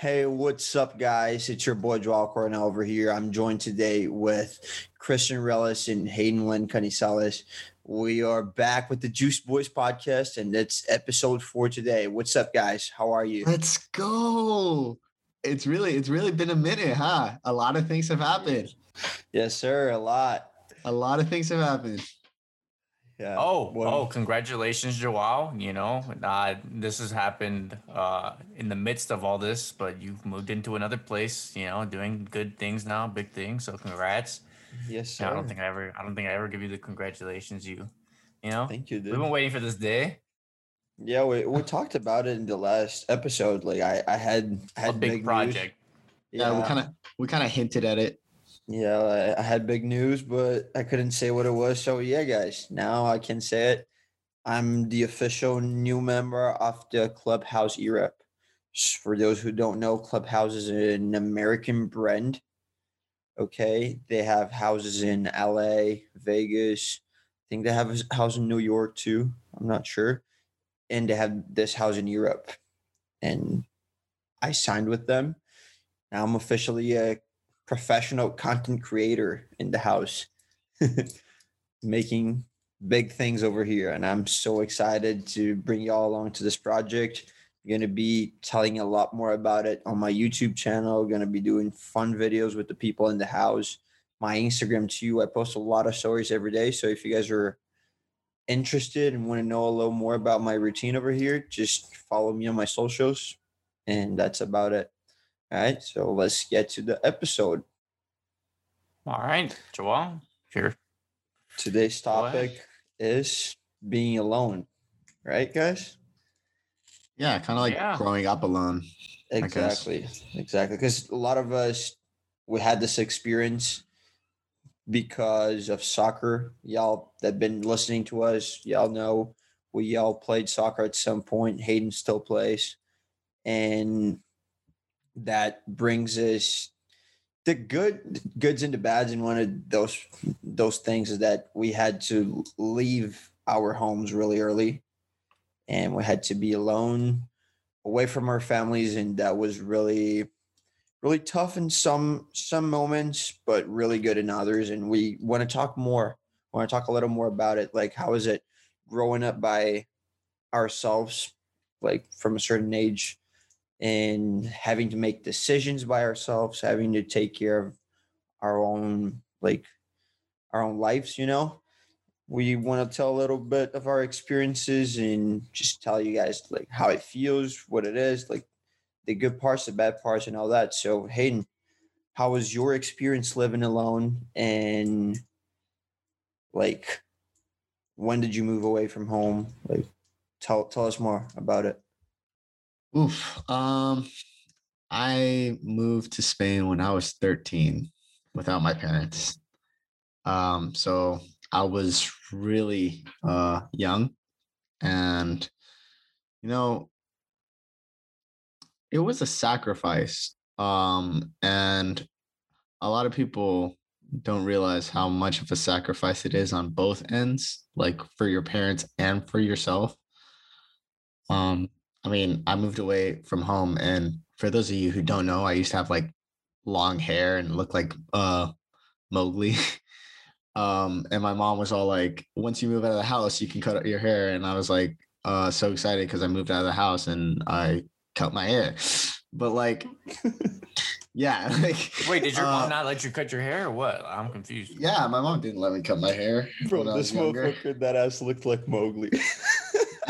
Hey, what's up, guys? It's your boy Joel Cornell over here. I'm joined today with Christian Relis and Hayden Lynn Canizales. We are back with the Juice Boys podcast, and it's episode four today. What's up, guys? How are you? Let's go. It's really, it's really been a minute, huh? A lot of things have happened. Yes, sir. A lot. A lot of things have happened. Yeah. Oh, well, oh, congratulations, Joao. You know, uh, this has happened uh, in the midst of all this, but you've moved into another place, you know, doing good things now, big things. So congrats. Yes, sir. I don't think I ever I don't think I ever give you the congratulations you you know. Thank you, dude. We've been waiting for this day. Yeah, we, we talked about it in the last episode. Like I, I had I had a big, big project. News. Yeah, yeah, we kind of we kind of hinted at it. Yeah, I had big news, but I couldn't say what it was. So yeah, guys, now I can say it. I'm the official new member of the Clubhouse Europe. For those who don't know, Clubhouse is an American brand. Okay, they have houses in LA, Vegas. I think they have a house in New York too. I'm not sure, and they have this house in Europe. And I signed with them. Now I'm officially a professional content creator in the house, making big things over here. And I'm so excited to bring y'all along to this project. I'm going to be telling a lot more about it on my YouTube channel. Going to be doing fun videos with the people in the house. My Instagram too. I post a lot of stories every day. So if you guys are interested and want to know a little more about my routine over here, just follow me on my socials. And that's about it. All right, so let's get to the episode. All right, Joel, here. Today's topic is being alone, right, guys? Yeah, kind of like yeah. growing up alone. Exactly, exactly. Because a lot of us we had this experience because of soccer. Y'all that been listening to us, y'all know we all played soccer at some point. Hayden still plays, and that brings us the good goods the bads. And one of those those things is that we had to leave our homes really early. And we had to be alone away from our families. And that was really really tough in some some moments but really good in others. And we want to talk more want to talk a little more about it. Like how is it growing up by ourselves like from a certain age and having to make decisions by ourselves, having to take care of our own like our own lives, you know. We want to tell a little bit of our experiences and just tell you guys like how it feels, what it is, like the good parts, the bad parts, and all that. So, Hayden, how was your experience living alone? And like, when did you move away from home? Like, tell tell us more about it. Oof. Um, I moved to Spain when I was 13 without my parents. Um, so I was really uh young and you know it was a sacrifice. Um, and a lot of people don't realize how much of a sacrifice it is on both ends, like for your parents and for yourself. Um, I mean, I moved away from home, and for those of you who don't know, I used to have like long hair and look like uh Mowgli. um, and my mom was all like, "Once you move out of the house, you can cut your hair." And I was like, uh, so excited because I moved out of the house and I cut my hair. But like, yeah, like, wait, did your uh, mom not let you cut your hair or what? I'm confused. Yeah, my mom didn't let me cut my hair. Bro, this motherfucker that ass looked like Mowgli yeah,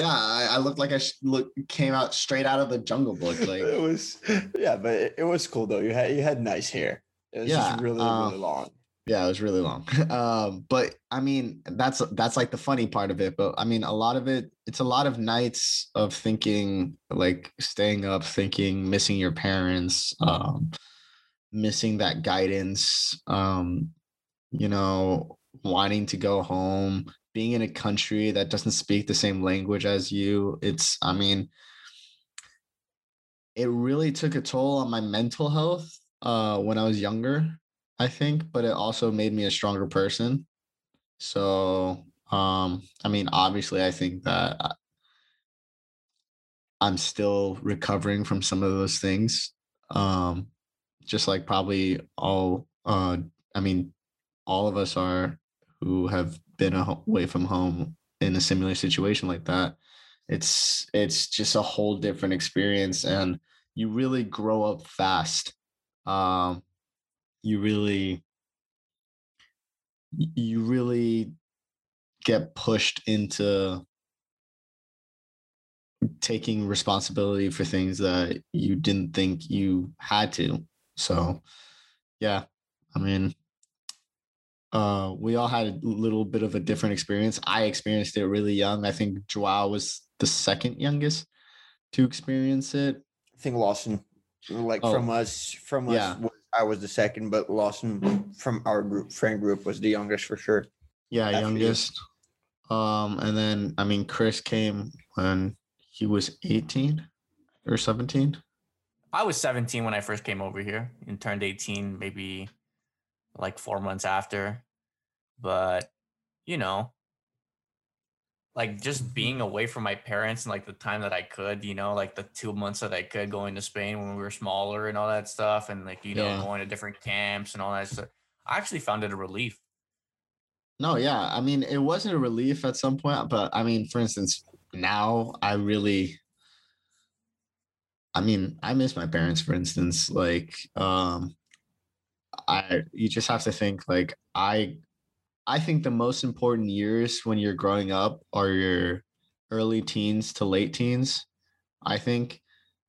I, I, looked like I look, came out straight out of the Jungle Book. Like it was, yeah, but it, it, was cool though. You had you had nice hair. It was yeah, just really um, really long. Yeah, it was really long. um, but I mean, that's that's like the funny part of it. But I mean, a lot of it, it's a lot of nights of thinking, like staying up, thinking, missing your parents, um, missing that guidance. Um, you know, wanting to go home being in a country that doesn't speak the same language as you it's i mean it really took a toll on my mental health uh when i was younger i think but it also made me a stronger person. So um i mean obviously i think that i'm still recovering from some of those things Um, just like probably all, uh, I mean, all of us are who have been away from home in a similar situation like that. It's it's just a whole different experience, and you really grow up fast. Um, you really you really get pushed into taking responsibility for things that you didn't think you had to. So, yeah, I mean, uh, we all had a little bit of a different experience. I experienced it really young. I think Joao was the second youngest to experience it. I think Lawson, like oh, from us, from us, yeah. I was the second, but Lawson from our group, friend group, was the youngest for sure. Yeah, youngest. Um, and then I mean, Chris came when he was 18 or 17. I was 17 when I first came over here and turned 18 maybe like four months after. But, you know, like just mm-hmm. being away from my parents and like the time that I could, you know, like the two months that I could going to Spain when we were smaller and all that stuff, and like, you know, going to different camps and all that stuff. I actually found it a relief. No, yeah. I mean, it wasn't a relief at some point, but I mean, for instance, now I really I mean, I miss my parents, for instance. Like, um, I you just have to think like I I think the most important years when you're growing up are your early teens to late teens. I think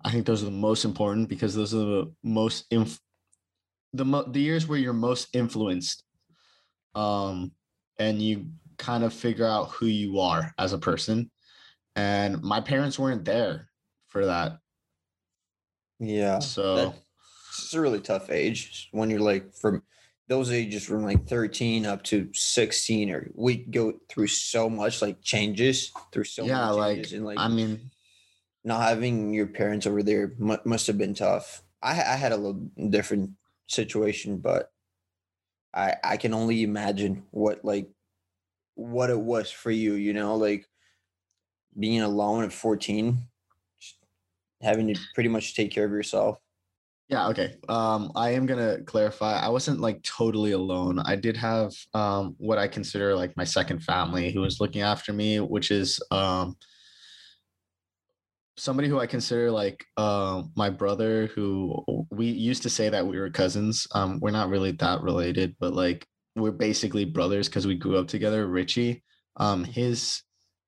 I think those are the most important because those are the most inf- the mo- the years where you're most influenced um and you kind of figure out who you are as a person and my parents weren't there for that yeah so it's a really tough age when you're like from those ages from like 13 up to 16 or we go through so much like changes through so yeah like, and like i mean not having your parents over there mu- must have been tough. I, I had a little different situation but i i can only imagine what like what it was for you you know like being alone at 14 having to pretty much take care of yourself yeah, okay. Um, I am gonna clarify. I wasn't like totally alone. I did have um what I consider like my second family who was looking after me, which is um somebody who I consider like uh, my brother who we used to say that we were cousins. Um, we're not really that related, but like we're basically brothers because we grew up together. Richie, um, his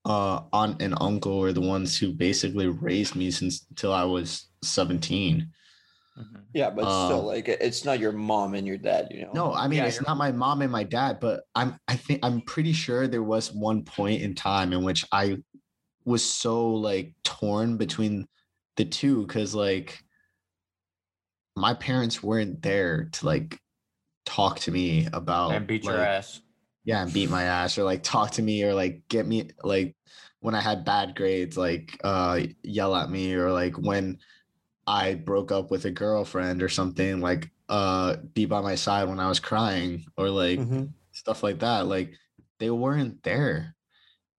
uh aunt and uncle were the ones who basically raised me since until I was 17. Mm-hmm. Yeah, but um, still, like it's not your mom and your dad, you know. No, I mean yeah, it's not my mom and my dad, but I'm I think I'm pretty sure there was one point in time in which I was so like torn between the two because like my parents weren't there to like talk to me about and beat like, your ass. Yeah, and beat my ass or like talk to me or like get me like when I had bad grades, like uh yell at me or like when I broke up with a girlfriend or something, like uh be by my side when I was crying or like mm-hmm. stuff like that. Like they weren't there.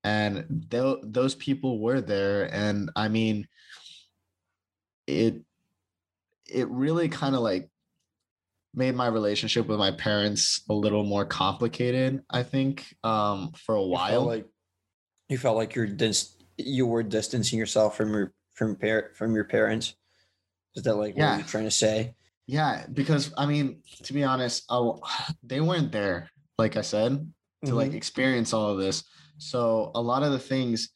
And th- those people were there. And I mean, it it really kind of like made my relationship with my parents a little more complicated, I think, um, for a you while. like you felt like you're dis- you were distancing yourself from your from par- from your parents. Is that like yeah. what you're trying to say? Yeah, because I mean, to be honest, I'll, they weren't there, like I said, to mm-hmm. like experience all of this. So a lot of the things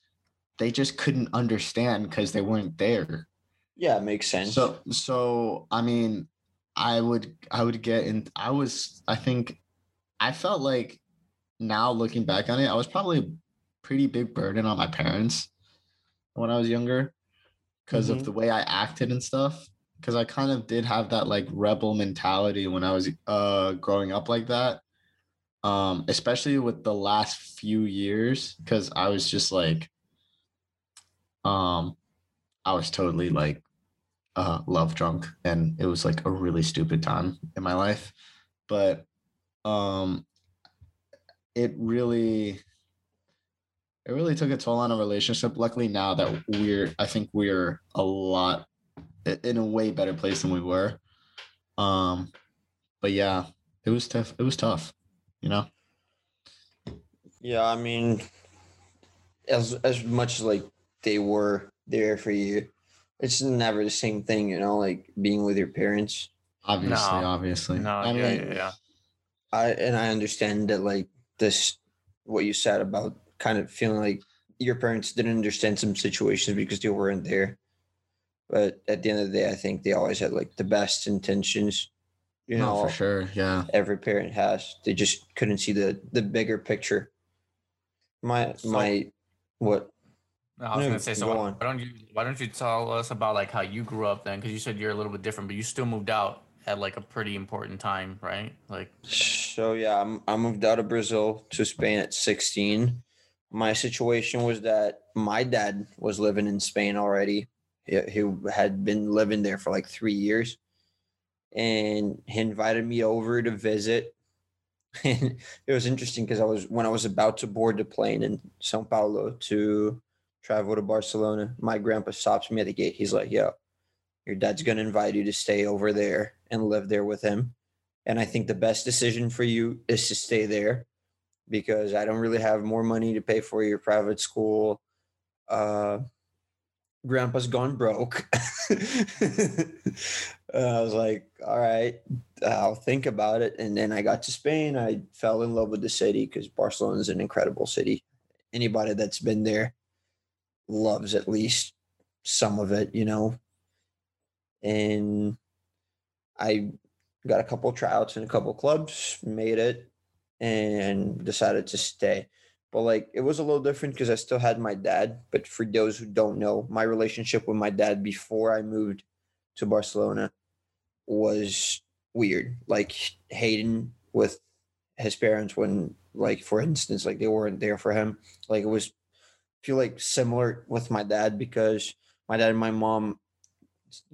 they just couldn't understand because they weren't there. Yeah, it makes sense. So so I mean, I would I would get in I was I think I felt like now looking back on it, I was probably a pretty big burden on my parents when I was younger because mm-hmm. of the way I acted and stuff. Because I kind of did have that like rebel mentality when I was uh growing up like that. Um, especially with the last few years, because I was just like, um, I was totally like uh love drunk and it was like a really stupid time in my life. But um it really it really took a toll on a relationship. Luckily, now that we're, I think we're a lot in a way better place than we were. Um, but yeah, it was tough. It was tough, you know. Yeah, I mean, as as much as like they were there for you, it's never the same thing, you know. Like being with your parents. Obviously, no. obviously. No, I yeah, mean, yeah, yeah. I and I understand that like this, what you said about kind of feeling like your parents didn't understand some situations because they weren't there. But at the end of the day, I think they always had like the best intentions. You no, know, for sure. Yeah. Every parent has. They just couldn't see the the bigger picture. My so, my what? I was no, gonna say so. Why, why don't you why don't you tell us about like how you grew up then? Because you said you're a little bit different, but you still moved out at like a pretty important time, right? Like. So yeah, I'm, I moved out of Brazil to Spain at 16. My situation was that my dad was living in Spain already. He, he had been living there for like three years, and he invited me over to visit and it was interesting because I was when I was about to board the plane in Sao Paulo to travel to Barcelona, my grandpa stops me at the gate. He's like, "Yo, your dad's gonna invite you to stay over there and live there with him, and I think the best decision for you is to stay there because I don't really have more money to pay for your private school. Uh, grandpa's gone broke. I was like, all right, I'll think about it. And then I got to Spain. I fell in love with the city because Barcelona is an incredible city. Anybody that's been there loves at least some of it, you know. And I got a couple tryouts in a couple clubs, made it, and decided to stay. But like it was a little different because I still had my dad. But for those who don't know, my relationship with my dad before I moved to Barcelona was weird. Like Hayden with his parents when like for instance, like they weren't there for him. Like it was feel like similar with my dad because my dad and my mom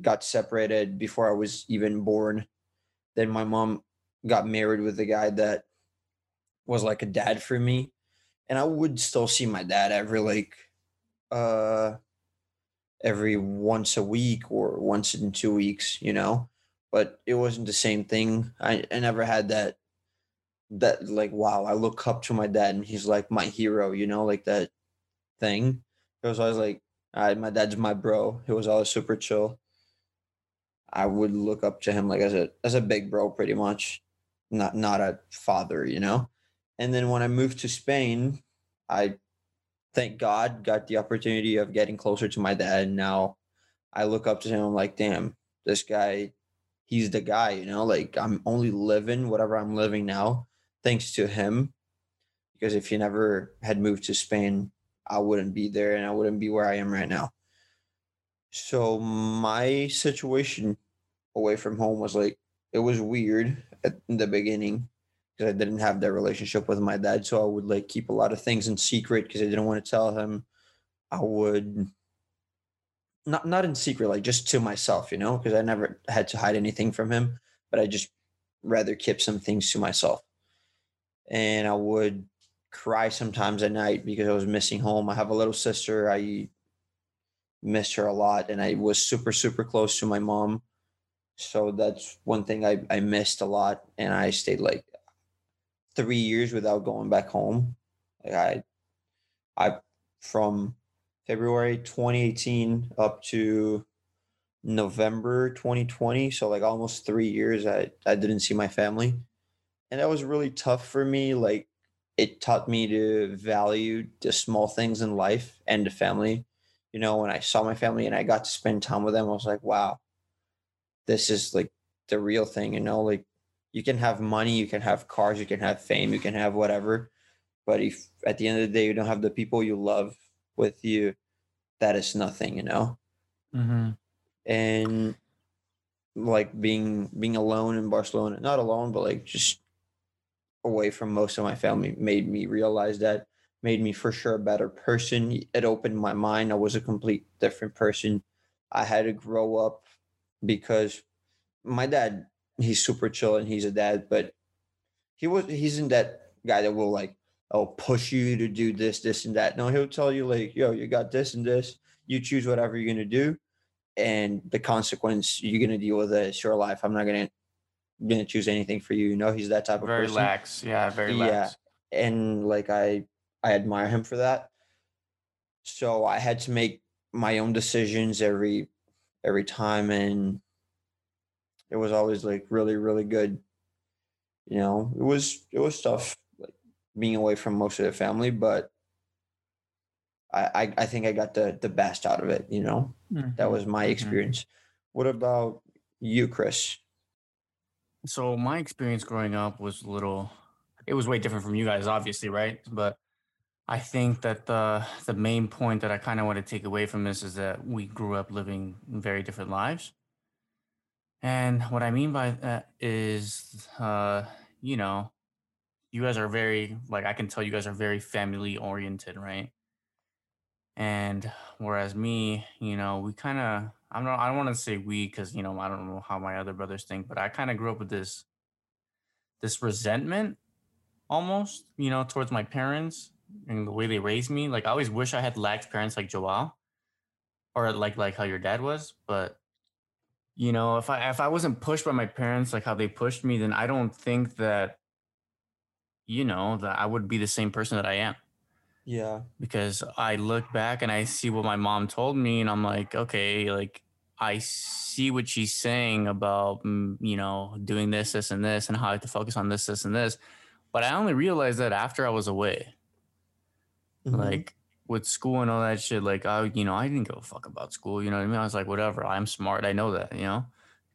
got separated before I was even born. Then my mom got married with a guy that was like a dad for me. And I would still see my dad every like uh every once a week or once in two weeks, you know, but it wasn't the same thing. I, I never had that, that like, wow, I look up to my dad and he's like my hero, you know, like that thing. It was always like, my dad's my bro. He was always super chill. I would look up to him like as a as a big bro, pretty much, not not a father, you know. And then when I moved to Spain, I thank God, got the opportunity of getting closer to my dad. And now I look up to him. I'm like, damn, this guy, he's the guy, you know, like I'm only living whatever I'm living now thanks to him. Because if he never had moved to Spain, I wouldn't be there and I wouldn't be where I am right now. So my situation away from home was like, it was weird at the beginning because I didn't have that relationship with my dad. So I would like keep a lot of things in secret because I didn't want to tell him. I would not not in secret, like just to myself, you know, because I never had to hide anything from him, but I just rather keep some things to myself. And I would cry sometimes at night because I was missing home. I have a little sister. I missed her a lot, and I was super super close to my mom. So that's one thing I, I missed a lot, and I stayed like three years without going back home. Like I, I from February 2018 up to November 2020, so like almost three years, I I didn't see my family, and that was really tough for me. Like it taught me to value the small things in life and the family. You know, when I saw my family and I got to spend time with them, I was like, wow, this is like the real thing. You know, like you can have money, you can have cars, you can have fame, you can have whatever. But if at the end of the day you don't have the people you love with you, that is nothing, you know. Mm-hmm. And like being being alone in Barcelona, not alone, but like just away from most of my family, made me realize that made me for sure a better person. It opened my mind. I was a complete different person. I had to grow up because my dad he's super chill and he's a dad, but he was he's in that guy that will like oh push you to do this, this, and that. No, he'll tell you like, yo, you got this and this. You choose whatever you're gonna do. and the consequence you're gonna deal with it. It's your life. I'm not gonna gonna choose anything for you. You know, he's that type of very person. lax. Yeah, very lax. Yeah, and like I I admire him for that. So I had to make my own decisions every every time, and it was always like really really good. You know, it was it was tough like being away from most of the family, but I, I, I think I got the the best out of it. You know, mm-hmm. that was my mm-hmm. experience. Mm-hmm. What about you, Chris? So my experience growing up was a little. It was way different from you guys, obviously, right? But I think that the the main point that I kind of want to take away from this is that we grew up living very different lives. And what I mean by that is, uh, you know, you guys are very like I can tell you guys are very family oriented, right? And whereas me, you know, we kind of I'm not I don't want to say we because you know I don't know how my other brothers think, but I kind of grew up with this this resentment almost, you know, towards my parents and the way they raised me. Like I always wish I had lax parents like Joel, or like like how your dad was. But you know, if I if I wasn't pushed by my parents like how they pushed me, then I don't think that you know that I would be the same person that I am. Yeah. Because I look back and I see what my mom told me, and I'm like, okay, like I see what she's saying about, mm, you know, doing this, this, and this, and how I have to focus on this, this, and this. But I only realized that after I was away. Mm-hmm. Like with school and all that shit, like I, you know, I didn't give a fuck about school. You know what I mean? I was like, whatever. I'm smart. I know that. You know,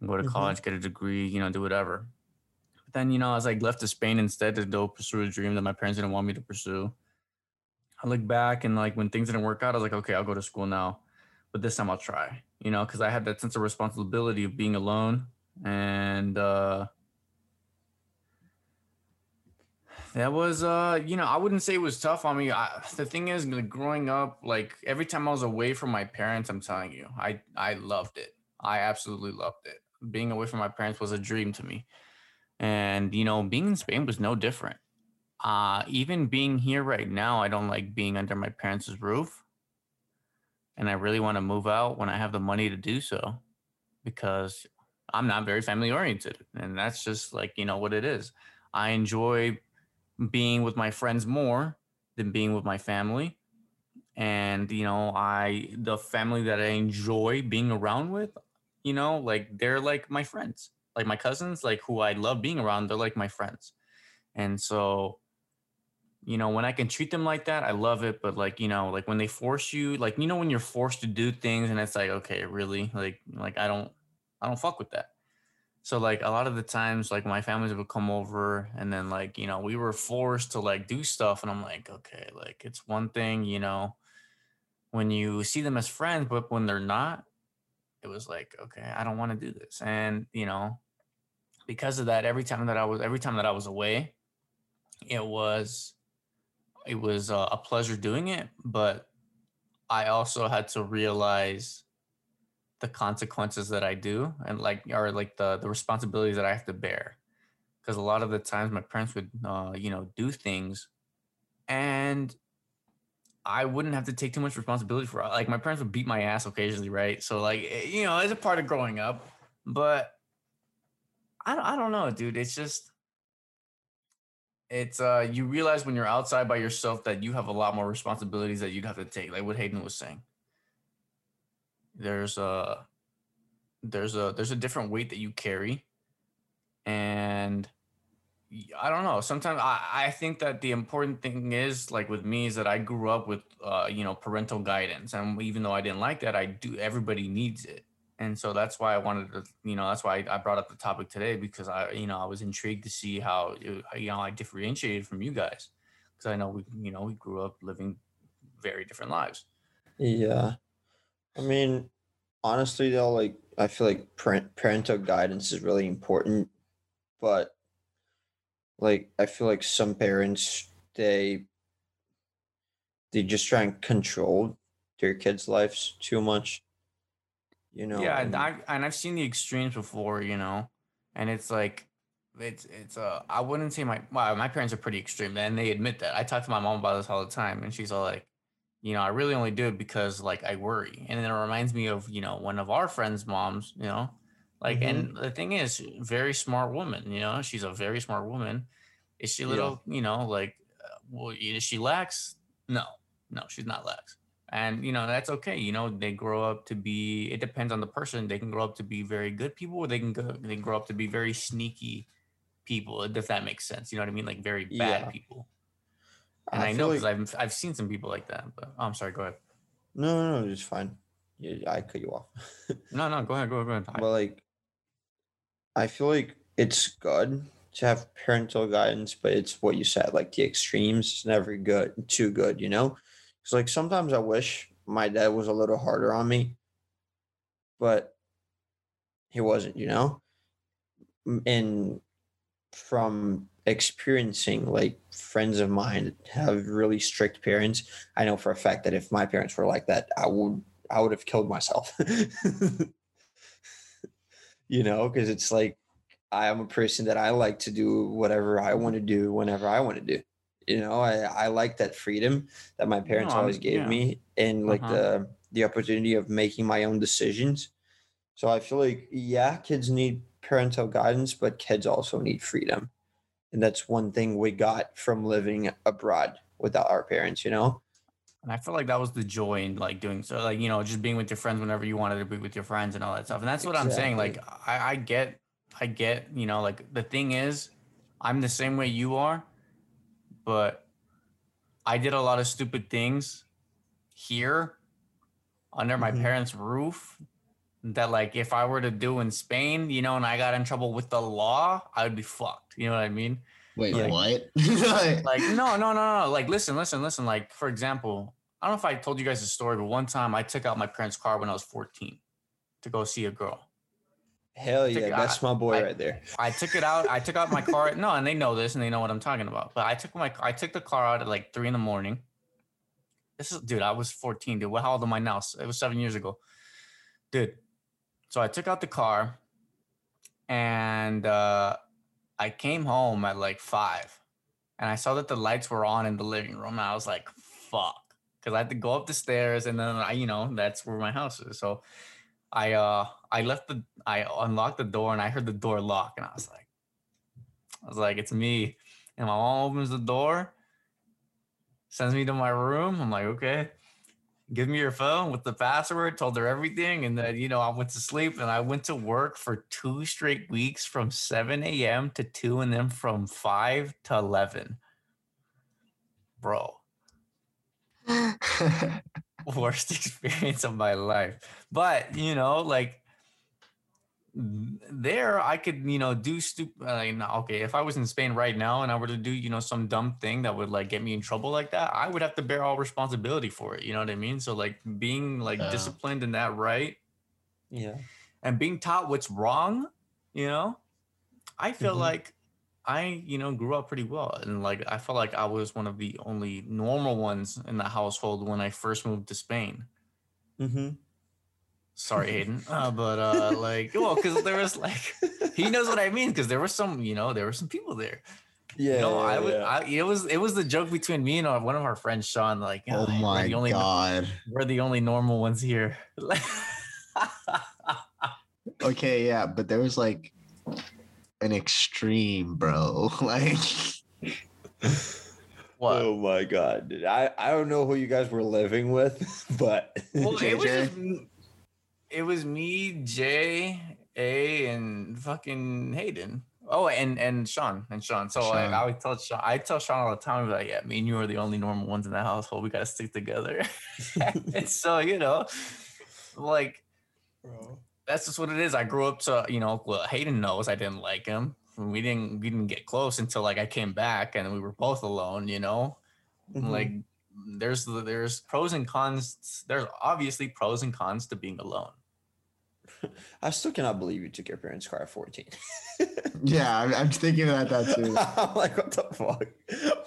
go to mm-hmm. college, get a degree. You know, do whatever. But then, you know, I was like left to Spain instead to go pursue a dream that my parents didn't want me to pursue. I look back and like when things didn't work out, I was like, okay, I'll go to school now, but this time I'll try. You know, because I had that sense of responsibility of being alone and. uh that was uh you know i wouldn't say it was tough on me. I, the thing is growing up like every time i was away from my parents i'm telling you i i loved it. I absolutely loved it. Being away from my parents was a dream to me. And you know being in spain was no different. Uh even being here right now i don't like being under my parents' roof. And i really want to move out when i have the money to do so because i'm not very family oriented and that's just like you know what it is. I enjoy being with my friends more than being with my family. And, you know, I, the family that I enjoy being around with, you know, like they're like my friends, like my cousins, like who I love being around, they're like my friends. And so, you know, when I can treat them like that, I love it. But like, you know, like when they force you, like, you know, when you're forced to do things and it's like, okay, really? Like, like I don't, I don't fuck with that. So like a lot of the times, like my families would come over, and then like you know we were forced to like do stuff, and I'm like, okay, like it's one thing, you know, when you see them as friends, but when they're not, it was like, okay, I don't want to do this, and you know, because of that, every time that I was every time that I was away, it was it was uh, a pleasure doing it, but I also had to realize the consequences that I do and like are like the the responsibilities that I have to bear. Because a lot of the times my parents would uh, you know do things and I wouldn't have to take too much responsibility for it. Like my parents would beat my ass occasionally, right? So like eh, you know, it's a part of growing up. But I don't, I don't know, dude. It's just it's uh you realize when you're outside by yourself that you have a lot more responsibilities that you'd have to take, like what Hayden was saying there's a there's a there's a different weight that you carry. And i don't know sometimes i i think that the important thing is like with me is that i grew up with uh you know parental guidance. And even though i didn't like that i do everybody needs it. And so that's why i wanted to you know that's why i brought up the topic today because i you know i was intrigued to see how you know i differentiated from you guys. Because i know we you know we grew up living very different lives. Yeah I mean, honestly though, like I feel like parent, parental guidance is really important, but like I feel like some parents they they just try and control their kids' lives too much. You know. Yeah, and, I and I've seen the extremes before, you know, and it's like it's it's uh I wouldn't say my well, my parents are pretty extreme and they admit that. I talk to my mom about this all the time and she's all like, you know, I really only do it because like I worry. And then it reminds me of, you know, one of our friends' moms, you know, like, mm-hmm. and the thing is, very smart woman, you know, she's a very smart woman. Is she a little, yeah. you know, like, uh, well, is she lax? No, no, she's not lax. And, you know, that's okay. You know, they grow up to be, it depends on the person. They can grow up to be very good people or they can go, they grow up to be very sneaky people, if that makes sense. You know what I mean? Like very bad yeah. people. And I, I know because like, I've I've seen some people like that. But oh, I'm sorry. Go ahead. No, no, no, it's fine. Yeah, I cut you off. no, no, go ahead, go ahead, go ahead. But like, I feel like it's good to have parental guidance, but it's what you said, like the extremes. is never good, too good, you know. Because like sometimes I wish my dad was a little harder on me, but he wasn't, you know. And from experiencing like friends of mine have really strict parents i know for a fact that if my parents were like that i would i would have killed myself you know because it's like i am a person that i like to do whatever i want to do whenever i want to do you know i i like that freedom that my parents no, always gave yeah. me and like uh-huh. the the opportunity of making my own decisions so i feel like yeah kids need parental guidance but kids also need freedom and that's one thing we got from living abroad without our parents you know and i feel like that was the joy in like doing so like you know just being with your friends whenever you wanted to be with your friends and all that stuff and that's what exactly. i'm saying like I, I get i get you know like the thing is i'm the same way you are but i did a lot of stupid things here under my mm-hmm. parents roof that like if I were to do in Spain, you know, and I got in trouble with the law, I would be fucked. You know what I mean? Wait, like, what? like no, no, no, no. Like listen, listen, listen. Like for example, I don't know if I told you guys a story, but one time I took out my parents' car when I was 14 to go see a girl. Hell yeah, that's my boy I, right there. I took it out. I took out my car. No, and they know this and they know what I'm talking about. But I took my I took the car out at like three in the morning. This is dude, I was 14, dude. What how old am I now? It was seven years ago. Dude, so I took out the car and uh, I came home at like five and I saw that the lights were on in the living room. And I was like, fuck. Cause I had to go up the stairs and then I, you know, that's where my house is. So I uh I left the I unlocked the door and I heard the door lock and I was like, I was like, it's me. And my mom opens the door, sends me to my room. I'm like, okay give me your phone with the password, told her everything. And then, you know, I went to sleep and I went to work for two straight weeks from 7 a.m. to 2 and then from 5 to 11. Bro. Worst experience of my life. But, you know, like there I could, you know, do stupid. Uh, okay, if I was in Spain right now and I were to do, you know, some dumb thing that would like get me in trouble like that, I would have to bear all responsibility for it. You know what I mean? So like being like disciplined in that right, yeah, and being taught what's wrong, you know, I feel mm-hmm. like I, you know, grew up pretty well, and like I felt like I was one of the only normal ones in the household when I first moved to Spain. Mm-hmm. Sorry, Hayden. Uh, but uh, like, well, because there was like, he knows what I mean. Because there were some, you know, there were some people there. Yeah, you know, yeah, I would. Yeah. I, it was it was the joke between me and uh, one of our friends, Sean. Like, oh, my the only, god, we're the only normal ones here. okay, yeah, but there was like an extreme, bro. like. What? Oh my god, dude. I, I don't know who you guys were living with, but well, it was just, it was me, Jay, A, and fucking Hayden. Oh, and and Sean and Sean. So Sean. I, I would tell Sean. I tell Sean all the time, like, yeah, me and you are the only normal ones in the household. We gotta stick together. and so you know, like, Bro. that's just what it is. I grew up to you know. Well, Hayden knows I didn't like him. We didn't we didn't get close until like I came back and we were both alone. You know, mm-hmm. like there's there's pros and cons. There's obviously pros and cons to being alone. I still cannot believe you took your parents' car at 14. yeah, I'm, I'm, thinking about that too. I'm like, what the fuck?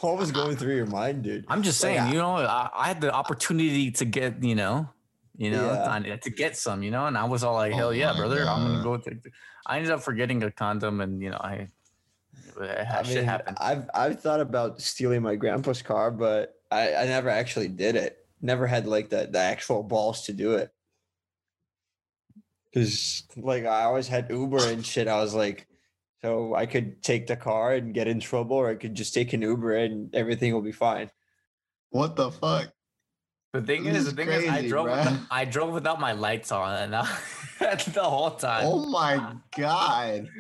What was going through your mind, dude? I'm just saying, like, you know, I, I, had the opportunity to get, you know, you know, yeah. to get some, you know, and I was all like, hell oh yeah, brother, God. I'm gonna go. Take I ended up forgetting a condom, and you know, I. I mean, I've I've thought about stealing my grandpa's car, but I, I never actually did it never had like the the actual balls to do it. Cause like I always had Uber and shit. I was like, so I could take the car and get in trouble, or I could just take an Uber and everything will be fine. What the fuck? The thing this is, the thing crazy, is, I drove without, I drove without my lights on, and I, the whole time. Oh my god!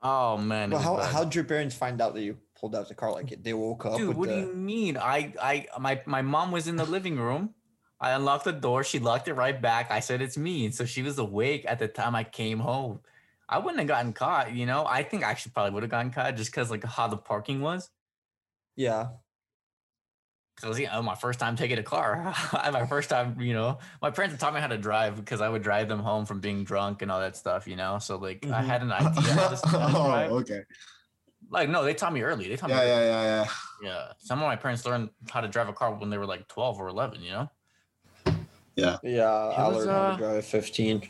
Oh man! Well, how how did your parents find out that you pulled out the car? Like it? they woke up. Dude, what the... do you mean? I I my my mom was in the living room. I unlocked the door. She locked it right back. I said it's me, so she was awake at the time I came home. I wouldn't have gotten caught. You know, I think I actually probably would have gotten caught just because like how the parking was. Yeah because you know my first time taking a car my first time you know my parents taught me how to drive because i would drive them home from being drunk and all that stuff you know so like mm-hmm. i had an idea how to, how oh, okay like no they taught me early they taught yeah, me yeah yeah yeah yeah some of my parents learned how to drive a car when they were like 12 or 11 you know yeah yeah i learned uh, how to uh, drive 15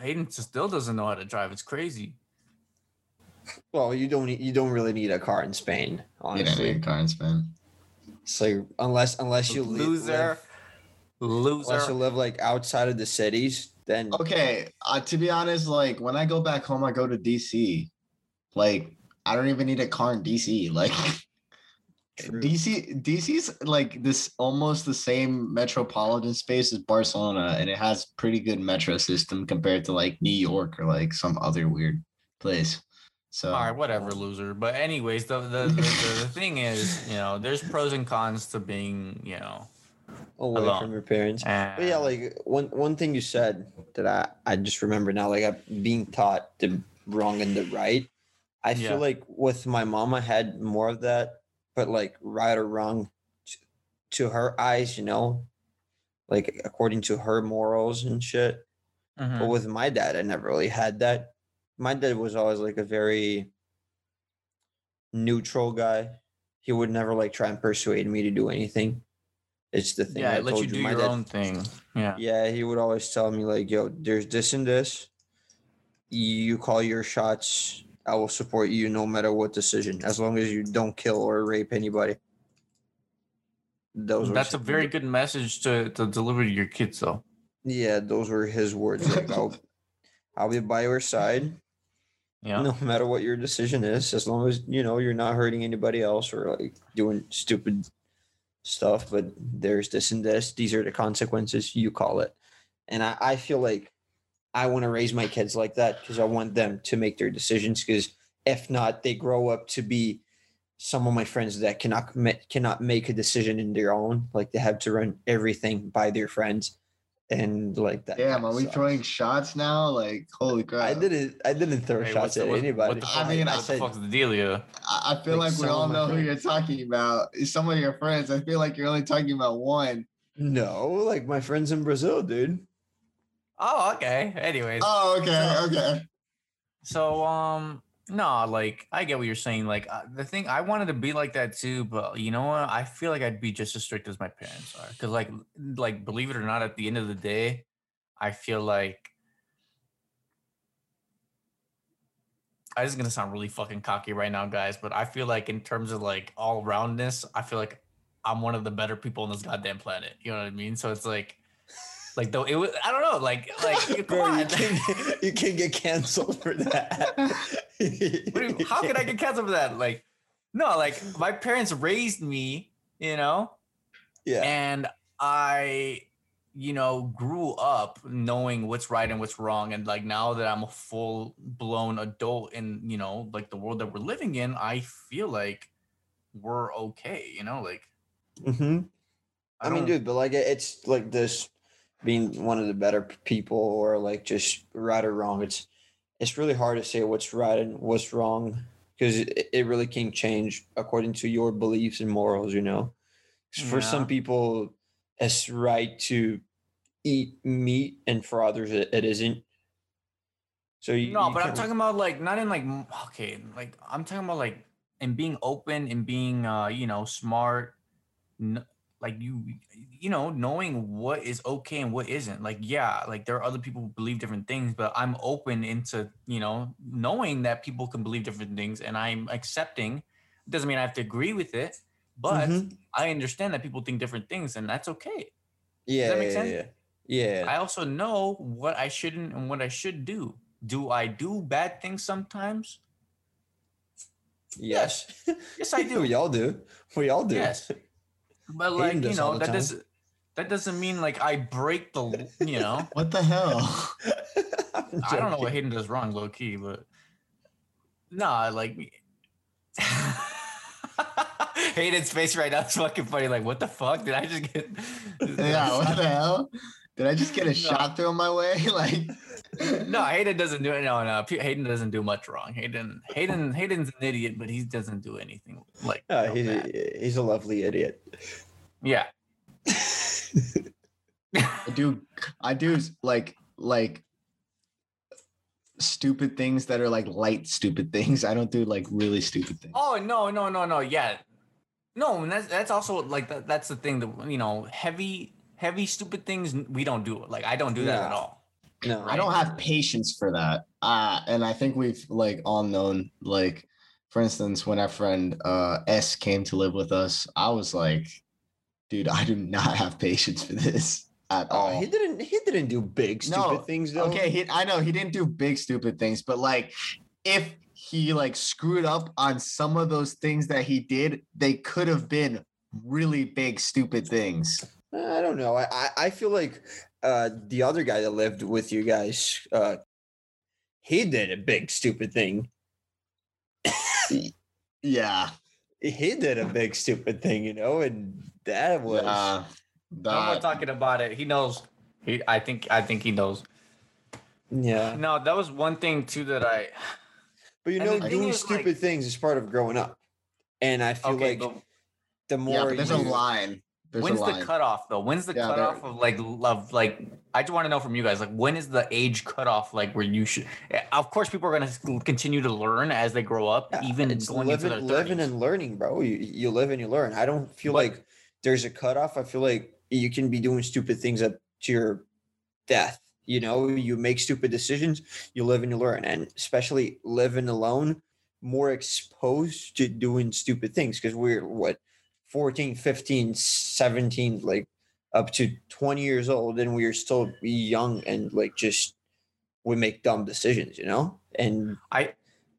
hayden still doesn't know how to drive it's crazy well, you don't you don't really need a car in Spain, honestly. You don't need a car in Spain. So unless unless you loser, live, loser, unless you live like outside of the cities, then okay. Uh, to be honest, like when I go back home, I go to DC. Like I don't even need a car in DC. Like True. DC DC's like this almost the same metropolitan space as Barcelona, and it has pretty good metro system compared to like New York or like some other weird place. So all right, whatever, loser. But anyways, the the, the, the, thing is, you know, there's pros and cons to being, you know, away alone. from your parents. And, but yeah, like one one thing you said that I I just remember now, like I being taught the wrong and the right. I yeah. feel like with my mom, I had more of that, but like right or wrong, to, to her eyes, you know, like according to her morals and shit. Mm-hmm. But with my dad, I never really had that my dad was always like a very neutral guy. He would never like try and persuade me to do anything. It's the thing. Yeah, I let you do you. your dad, own thing. Yeah. Yeah, he would always tell me like, "Yo, there's this and this. You call your shots. I will support you no matter what decision, as long as you don't kill or rape anybody." Those. That's a very good message to to deliver to your kids, though. Yeah, those were his words. Like, I'll, I'll be by your side. Yeah. No matter what your decision is, as long as you know you're not hurting anybody else or like doing stupid stuff, but there's this and this. These are the consequences. You call it. And I, I feel like I want to raise my kids like that because I want them to make their decisions. Because if not, they grow up to be some of my friends that cannot cannot make a decision in their own. Like they have to run everything by their friends and like that. Damn, are we throwing shots now? Like, holy crap! I didn't. I didn't throw hey, shots at anybody. The, I mean, I said, the fuck's the dealio? I, I feel like, like we all know friends. who you're talking about. Some of your friends. I feel like you're only talking about one. No, like my friends in Brazil, dude. Oh, okay. Anyways. Oh, okay, okay. So, um, no, like I get what you're saying. Like uh, the thing, I wanted to be like that too, but you know what? I feel like I'd be just as strict as my parents are. Because like, like believe it or not, at the end of the day, I feel like I is gonna sound really fucking cocky right now, guys, but I feel like in terms of like all roundness, I feel like I'm one of the better people on this goddamn planet. You know what I mean? So it's like like though it was, I don't know, like like Bro, you can you can get canceled for that. you, how can I get canceled for that? Like, no, like my parents raised me, you know, yeah, and I, you know, grew up knowing what's right and what's wrong, and like now that I'm a full blown adult in you know like the world that we're living in, I feel like we're okay, you know, like. Hmm. I, I mean, dude, but like it's like this being one of the better people or like just right or wrong. It's it's really hard to say what's right and what's wrong because it, it really can change according to your beliefs and morals. You know, for some people, it's right to eat meat, and for others, it, it isn't. So you, no, you but I'm talking about like not in like okay, like I'm talking about like and being open and being uh you know smart, like you you know knowing what is okay and what isn't like yeah like there are other people who believe different things but i'm open into you know knowing that people can believe different things and i'm accepting doesn't mean i have to agree with it but mm-hmm. I understand that people think different things, and that's okay. Yeah, Does that make yeah, sense? Yeah. yeah. I also know what I shouldn't and what I should do. Do I do bad things sometimes? Yes. Yes, I do. we all do. We all do. Yes. But like, you know, that does that doesn't mean like I break the you know. what the hell? I don't know what Hayden does wrong, low key, but nah, like Hayden's face right now is fucking funny. Like, what the fuck? Did I just get? yeah, what the hell? Did I just get a no. shot thrown my way? like, no, Hayden doesn't do it. No, no, Hayden doesn't do much wrong. Hayden, Hayden, Hayden's an idiot, but he doesn't do anything like. Uh, he's, a, he's a lovely idiot. Yeah. I do, I do like like stupid things that are like light stupid things. I don't do like really stupid things. Oh no, no, no, no. Yeah. No, and that's that's also like that, that's the thing that you know, heavy heavy stupid things we don't do. Like I don't do that at all. No, right? I don't have patience for that. Uh and I think we've like all known like for instance when our friend uh S came to live with us, I was like dude, I do not have patience for this at uh, all. he didn't. He didn't do big stupid no, things though. Okay, he, I know he didn't do big stupid things, but like if he like screwed up on some of those things that he did, they could have been really big stupid things. I don't know. I I feel like uh, the other guy that lived with you guys, uh, he did a big stupid thing. yeah, he did a big stupid thing, you know, and that was. Uh, that... No more talking about it. He knows. He, I think, I think he knows. Yeah. No, that was one thing too that I. But you know, doing stupid like, things is part of growing up, and I feel okay, like the more yeah, there's you, a line. There's when's the cutoff though? When's the yeah, cutoff there, of like love? Like, I just want to know from you guys, like, when is the age cutoff? Like, where you should? Eh, of course, people are going to continue to learn as they grow up, yeah, even it's going living, into their 30s. living and learning, bro. You you live and you learn. I don't feel but, like there's a cutoff. I feel like you can be doing stupid things up to your death. You know, you make stupid decisions, you live and you learn. And especially living alone, more exposed to doing stupid things because we're what 14, 15, 17, like up to 20 years old, and we are still young and like just we make dumb decisions, you know? And I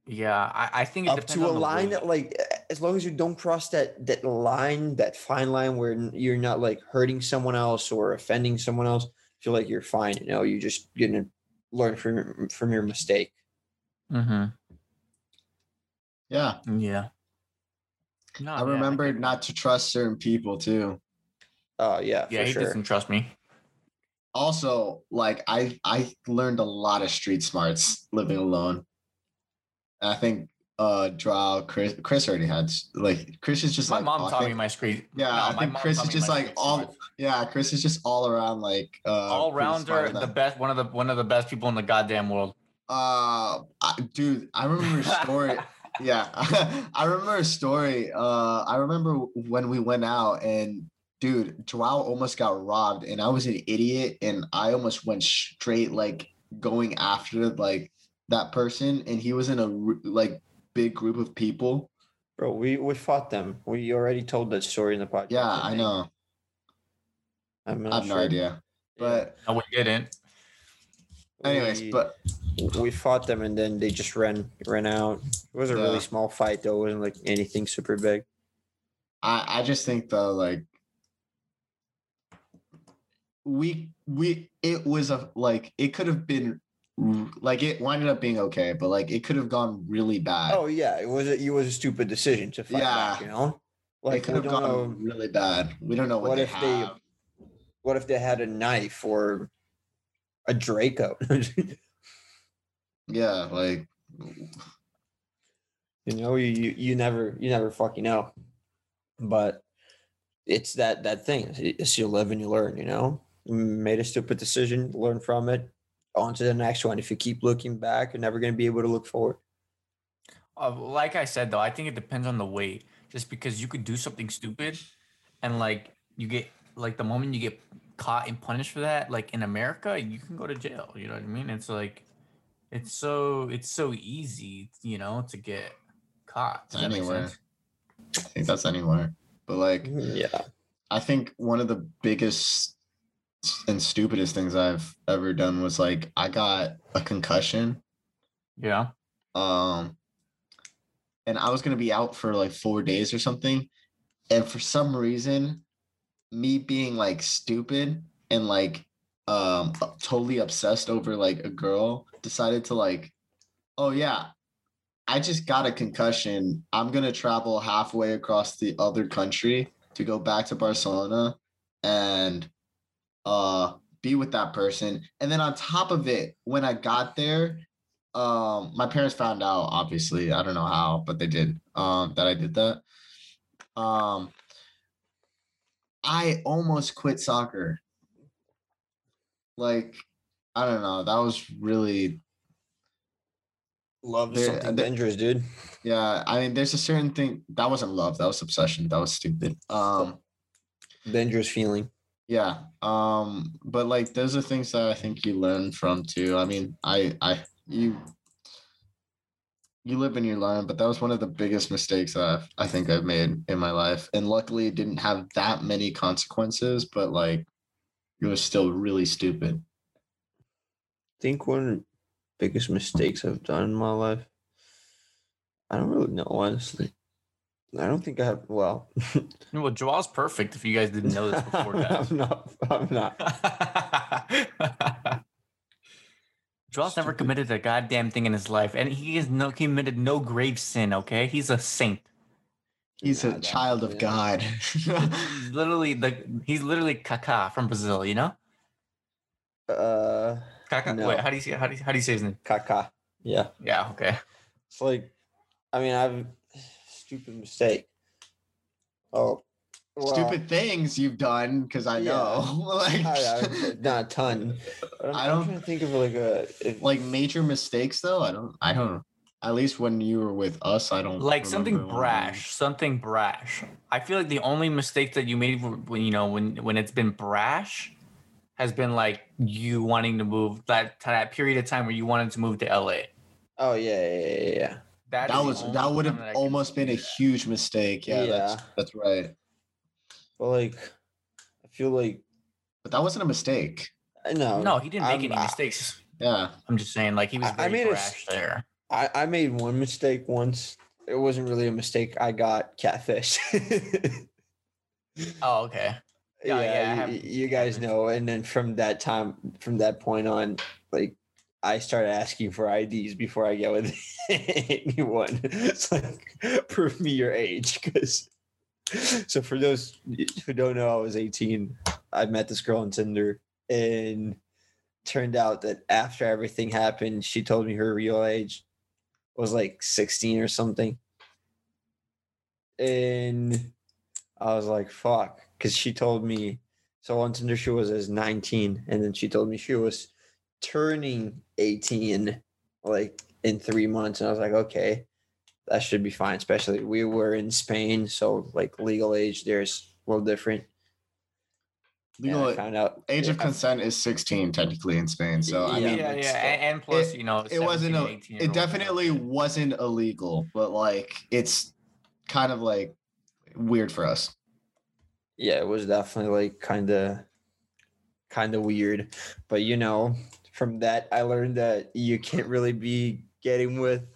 yeah, I, I think up to a line that like as long as you don't cross that that line, that fine line where you're not like hurting someone else or offending someone else, feel like you're fine. You know, you're just gonna learn from from your mistake. Mm-hmm. Yeah. Yeah. No, I remember yeah, I not to trust certain people too. Oh yeah, yeah. he sure. doesn't trust me. Also, like I I learned a lot of street smarts living alone. I think uh draw Chris Chris already had like Chris is just my like mom taught me my street. Yeah, no, I think Chris is just like all yeah, Chris is just all around like uh all rounder the best one of the one of the best people in the goddamn world. Uh I, dude, I remember a story. yeah. I remember a story. Uh I remember when we went out and dude, Joao almost got robbed and I was an idiot and I almost went straight like going after like that person and he was in a like big group of people bro we we fought them we already told that story in the podcast yeah i, I know I'm i have sure. no idea but no we didn't anyways we, but we fought them and then they just ran ran out it was a yeah. really small fight though it wasn't like anything super big i i just think though like we we it was a like it could have been like it winded up being okay, but like it could have gone really bad. Oh yeah, it was a, it was a stupid decision to fight yeah. back. You know, like it could have gone know, really bad. We don't know what, what if they. What if they had a knife or a Draco? yeah, like you know, you you never you never fucking know, but it's that that thing. It's you live and you learn. You know, made a stupid decision, learn from it, on to the next one. If you keep looking back, you're never going to be able to look forward. Uh, like I said, though, I think it depends on the way. Just because you could do something stupid, and like you get like the moment you get caught and punished for that, like in America, you can go to jail. You know what I mean? It's like it's so it's so easy, you know, to get caught. Does anywhere. I think that's anywhere. but like, yeah, I think one of the biggest and stupidest things I've ever done was like I got a concussion. Yeah. Um, and I was gonna be out for like four days or something, and for some reason, me being like stupid and like um totally obsessed over like a girl decided to like oh yeah i just got a concussion. I'm gonna travel halfway across the other country to go back to barcelona and uh be with that person. And then on top of it when i got there um my parents found out obviously i don't know how but they did um that i did that. Um i almost quit soccer like I don't know. That was really love is something dangerous, dude. Yeah, I mean, there's a certain thing that wasn't love. That was obsession. That was stupid. Um, dangerous feeling. Yeah. Um, but like, those are things that I think you learn from too. I mean, I, I, you, you live and you learn. But that was one of the biggest mistakes that I've, I think I've made in my life, and luckily, it didn't have that many consequences. But like, it was still really stupid. I think one of the biggest mistakes I've done in my life. I don't really know, honestly. I don't think I have. Well, well, Joel's perfect. If you guys didn't know this before, that. I'm not. I'm not. Joel's never committed a goddamn thing in his life, and he has no committed no grave sin. Okay, he's a saint. He's a child of God. he's literally the he's literally Kaká from Brazil, you know? Uh Kaká. No. Wait, how do you say how do you, how do you say his name? Kaká. Yeah. Yeah, okay. It's like I mean I've stupid mistake. Oh well, stupid things you've done because I know. like I, I, not a ton. I'm, I don't think of like a if, like major mistakes though. I don't I don't at least when you were with us, I don't like something brash. Something brash. I feel like the only mistake that you made when you know when when it's been brash has been like you wanting to move that that period of time where you wanted to move to LA. Oh yeah, yeah, yeah. yeah. That, that was that would have almost been a huge mistake. Yeah, yeah, that's that's right. But like, I feel like, but that wasn't a mistake. No, no, he didn't make I'm, any mistakes. Yeah, I'm just saying, like he was very I made brash a, there. I, I made one mistake once. It wasn't really a mistake. I got catfish. oh, okay. Yeah, yeah, you, you guys know. And then from that time, from that point on, like I started asking for IDs before I get with anyone. It's like prove me your age, because. So for those who don't know, I was 18. I met this girl on Tinder, and turned out that after everything happened, she told me her real age was like 16 or something. And I was like, fuck. Cause she told me, so on Tinder she was as 19. And then she told me she was turning 18 like in three months. And I was like, okay, that should be fine. Especially we were in Spain. So like legal age there's a little different. Legal found out age of consent is 16 technically in Spain. So I yeah, mean, yeah, yeah, and plus it, you know, it wasn't a, it definitely wasn't illegal, but like it's kind of like weird for us. Yeah, it was definitely like kind of kind of weird, but you know, from that I learned that you can't really be getting with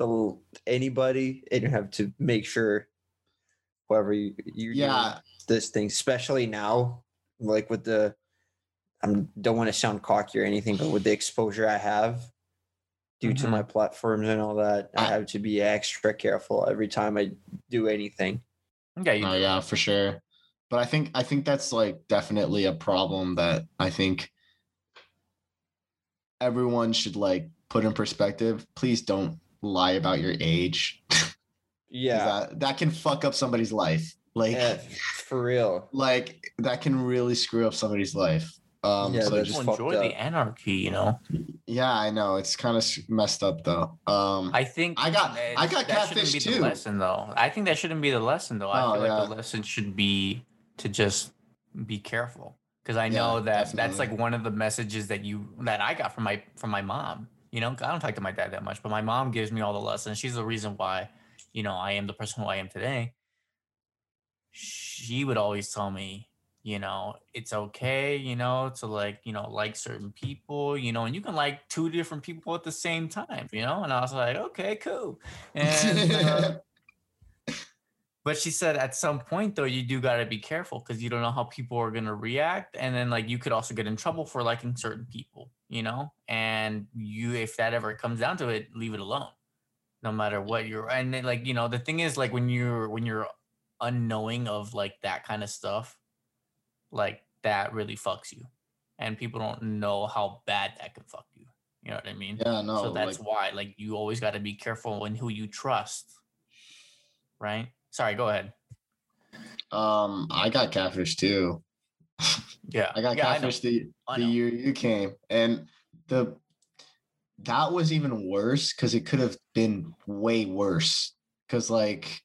anybody, and you have to make sure whoever you you yeah this thing, especially now like with the I don't want to sound cocky or anything, but with the exposure I have due mm-hmm. to my platforms and all that, I have to be extra careful every time I do anything. Okay. Oh yeah, for sure. But I think I think that's like definitely a problem that I think everyone should like put in perspective. Please don't lie about your age. Yeah. that, that can fuck up somebody's life. Like yeah, for real. Like that can really screw up somebody's life. Um, yeah, so just enjoy the anarchy, you know. Yeah, I know it's kind of messed up though. Um, I think I got I got catfish be too. The lesson though, I think that shouldn't be the lesson though. I oh, feel yeah. like the lesson should be to just be careful because I know yeah, that definitely. that's like one of the messages that you that I got from my from my mom. You know, I don't talk to my dad that much, but my mom gives me all the lessons. She's the reason why, you know, I am the person who I am today she would always tell me, you know, it's okay, you know, to like, you know, like certain people, you know, and you can like two different people at the same time, you know? And I was like, okay, cool. And, uh, but she said at some point though, you do got to be careful because you don't know how people are going to react. And then like you could also get in trouble for liking certain people, you know? And you, if that ever comes down to it, leave it alone no matter what you're and then, like you know the thing is like when you're when you're unknowing of like that kind of stuff like that really fucks you and people don't know how bad that can fuck you you know what i mean yeah no so that's like, why like you always got to be careful in who you trust right sorry go ahead um i got catfish too yeah i got yeah, catfish the, the year you came and the that was even worse because it could have been way worse because like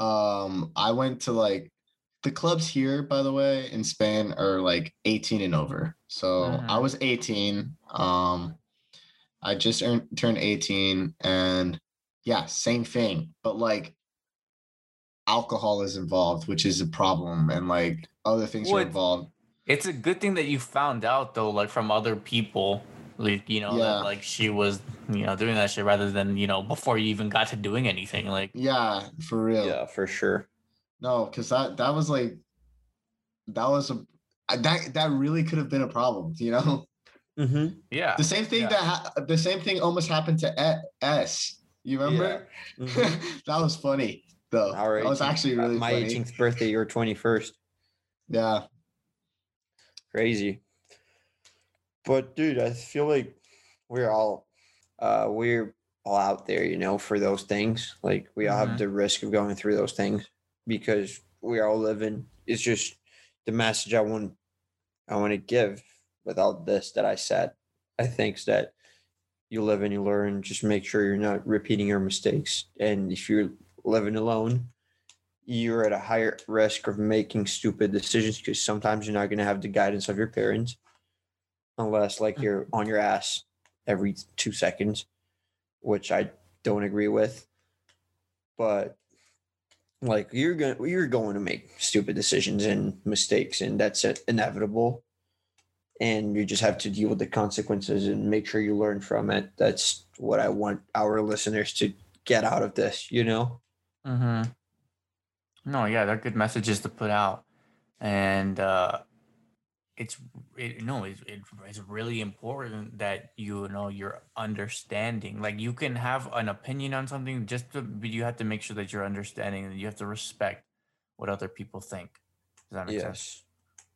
um i went to like the clubs here, by the way, in Spain are like 18 and over. So I mm-hmm. was 18. Um, I just earned, turned 18, and yeah, same thing. But like, alcohol is involved, which is a problem, and like other things well, are involved. It's a good thing that you found out though, like from other people, like you know, yeah. that, like she was, you know, doing that shit rather than you know before you even got to doing anything. Like, yeah, for real. Yeah, for sure. No, because that that was like that was a that that really could have been a problem, you know. Mm-hmm. Yeah. The same thing yeah. that ha- the same thing almost happened to S. You remember? Yeah. Mm-hmm. that was funny though. Our that was actually really my funny. 18th birthday, your 21st. Yeah. Crazy. But dude, I feel like we're all uh we're all out there, you know, for those things. Like we all mm-hmm. have the risk of going through those things because we all living. It's just the message I want I want to give with all this that I said. I think that you live and you learn. Just make sure you're not repeating your mistakes. And if you're living alone, you're at a higher risk of making stupid decisions because sometimes you're not going to have the guidance of your parents unless like you're mm-hmm. on your ass every two seconds, which I don't agree with. But like you're going to you're going to make stupid decisions and mistakes and that's inevitable and you just have to deal with the consequences and make sure you learn from it that's what i want our listeners to get out of this you know mm-hmm. No yeah they're good messages to put out. And uh it's it, no it's, it, it's really important that you know you're understanding. Like you can have an opinion on something just to, but you have to make sure that you're understanding and you have to respect what other people think. Does that make yes. sense?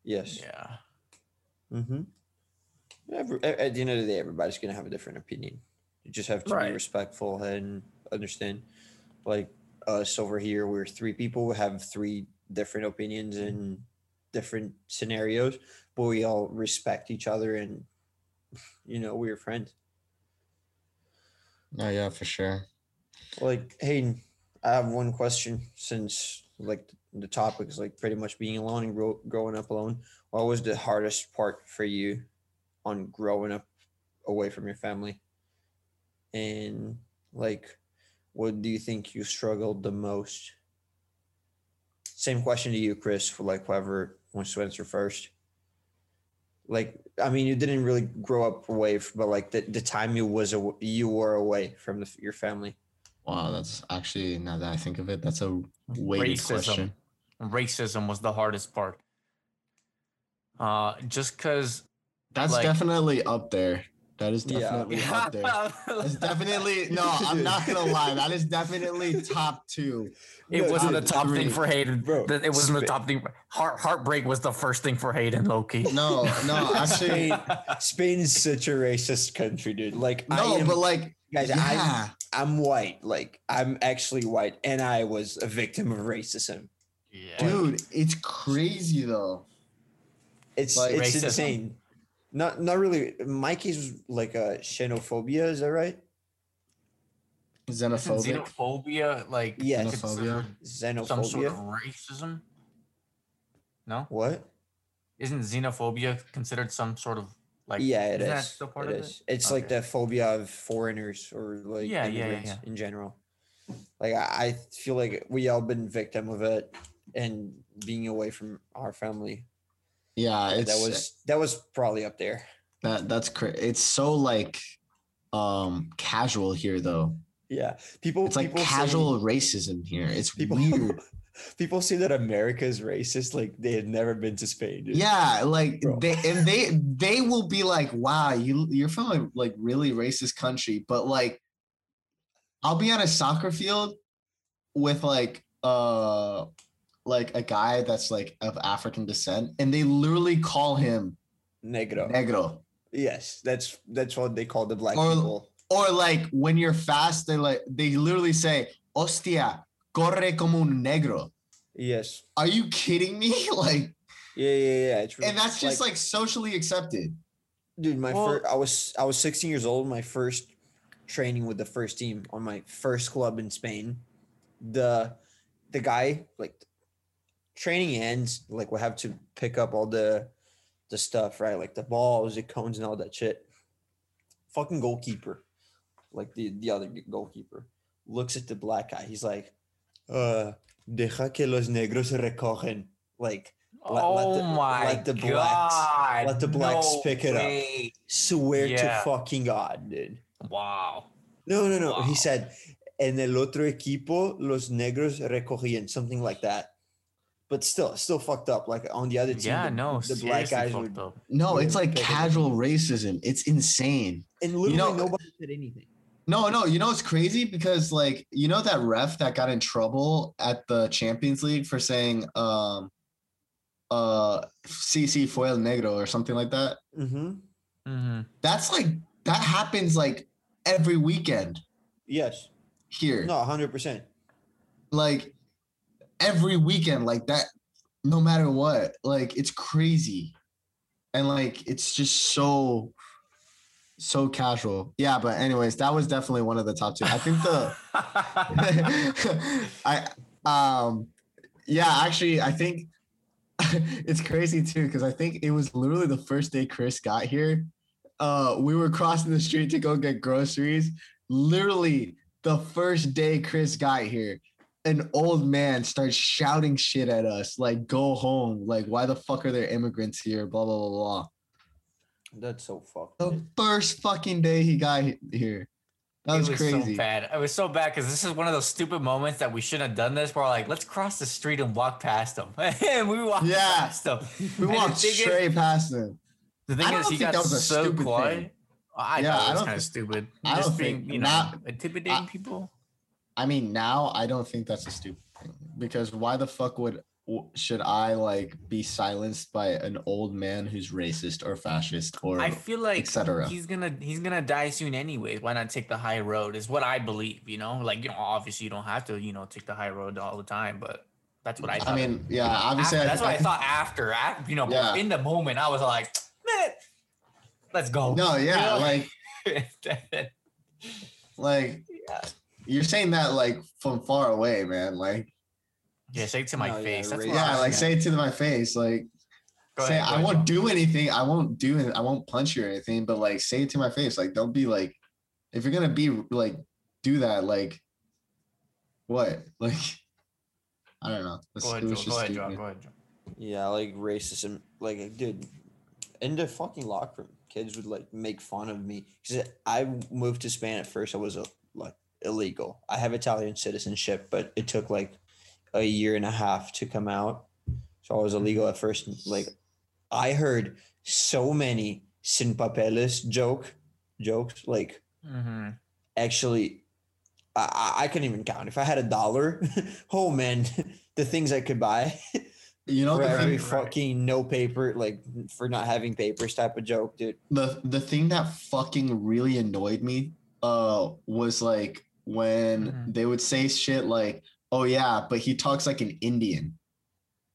Yes. Yeah. Mm-hmm. Every, at the end of the day everybody's gonna have a different opinion. You just have to right. be respectful and understand like us over here we're three people we have three different opinions mm-hmm. and different scenarios, but we all respect each other and you know we're friends. Oh yeah, for sure. Like, hey, I have one question since like the topic is like pretty much being alone and grow, growing up alone. What was the hardest part for you on growing up away from your family? And like, what do you think you struggled the most? Same question to you, Chris, for like whoever wants to answer first. Like, I mean, you didn't really grow up away, from, but like the, the time you was a, you were away from the, your family. Wow, that's actually now that I think of it, that's a weighted Racism. question. Racism was the hardest part. Uh, just because that's like, definitely up there. That is definitely yeah. up there. That's definitely no. I'm not gonna lie. That is definitely top two. It wasn't the top three. thing for Hayden, bro. It wasn't the top thing. Heart heartbreak was the first thing for Hayden. Loki. No, no. Actually, Spain is such a racist country, dude. Like no, am, but like guys, yeah. I'm, I'm white. Like I'm actually white, and I was a victim of racism. Yeah. Dude, it's crazy though. It's like, it's racism. insane. Not not really. Mikey's like a xenophobia. Is that right? Xenophobia. Xenophobia, like yeah, xenophobia, xenophobia, some sort of racism. No. What? Isn't xenophobia considered some sort of like? Yeah, it is. still part it of is. It? It's okay. like the phobia of foreigners or like yeah, yeah, yeah, yeah. in general. Like I, I feel like we all been victim of it and being away from our family. Yeah, that was that was probably up there. That that's crazy. It's so like um casual here though. Yeah, people. It's like people casual say, racism here. It's people, weird. people say that America is racist, like they had never been to Spain. Dude. Yeah, like Bro. they and they they will be like, "Wow, you you're from a like really racist country," but like, I'll be on a soccer field with like uh like a guy that's like of African descent, and they literally call him negro. Negro. Yes, that's that's what they call the black or, people. Or like when you're fast, they like they literally say, "Hostia, corre como un negro." Yes. Are you kidding me? like. Yeah, yeah, yeah. It's really, and that's just like, like, socially accepted. Dude, my well, first, I was I was 16 years old. My first training with the first team on my first club in Spain. The the guy like training ends, like we'll have to pick up all the the stuff, right? Like the balls, the cones, and all that shit. Fucking goalkeeper, like the the other goalkeeper, looks at the black guy. He's like, "Uh, deja que los negros se recogen." Like, let, oh let the, my let the blacks let the blacks no pick it way. up. Swear yeah. to fucking God, dude. Wow. No, no, no. Wow. He said, "En el otro equipo los negros recogían," something like that but still, still fucked up. Like on the other team, yeah, the, no, the black guys would. Up. No, it's like casual racism. It's insane. And literally, you know, nobody said anything. No, no, you know it's crazy because like you know that ref that got in trouble at the Champions League for saying um uh CC foil negro or something like that. Mm-hmm. Mm-hmm. That's like that happens like every weekend. Yes. Here. No, hundred percent. Like every weekend like that, no matter what. Like it's crazy. And like it's just so so casual. Yeah, but anyways, that was definitely one of the top two. I think the I um yeah, actually I think it's crazy too because I think it was literally the first day Chris got here. Uh we were crossing the street to go get groceries. Literally the first day Chris got here an old man starts shouting shit at us, like "Go home!" Like, why the fuck are there immigrants here? Blah blah blah blah. That's so fucked. The first fucking day he got here. That was, was, crazy. So bad. It was so bad because this is one of those stupid moments that we shouldn't have done this. Where like, let's cross the street and walk past him, and we walked yeah. past him. We walked straight is, past him. The thing is, he got so quiet. Thing. I yeah, thought it was kind of stupid. I don't being, think you know, not, intimidating I, people. I mean, now I don't think that's a stupid thing because why the fuck would should I like be silenced by an old man who's racist or fascist or I feel like etc. He's gonna he's gonna die soon anyways. Why not take the high road? Is what I believe. You know, like you know, obviously you don't have to you know take the high road all the time, but that's what I. Thought. I mean, yeah, obviously after, that's what I, I thought after. After you know, yeah. in the moment, I was like, man, let's go. No, yeah, you know? like, like. Yeah you're saying that like from far away, man. Like, yeah, say it to my no, face. Yeah, yeah like say it to my face. Like, go say ahead, I won't do anything. I won't do it. I won't punch you or anything. But like, say it to my face. Like, don't be like, if you're gonna be like, do that. Like, what? Like, I don't know. Go ahead, Joe. Go ahead, John. Go ahead, John. Yeah, like racism. Like, dude, in the fucking locker room, kids would like make fun of me because I moved to Spain at first. I was a like illegal. I have Italian citizenship, but it took like a year and a half to come out. So I was illegal at first. Like I heard so many sin papeles joke jokes. Like mm-hmm. actually, I I couldn't even count. If I had a dollar, oh man, the things I could buy. You know, for every right. fucking no paper, like for not having papers type of joke, dude. The the thing that fucking really annoyed me uh was like when mm-hmm. they would say shit like, "Oh yeah, but he talks like an Indian."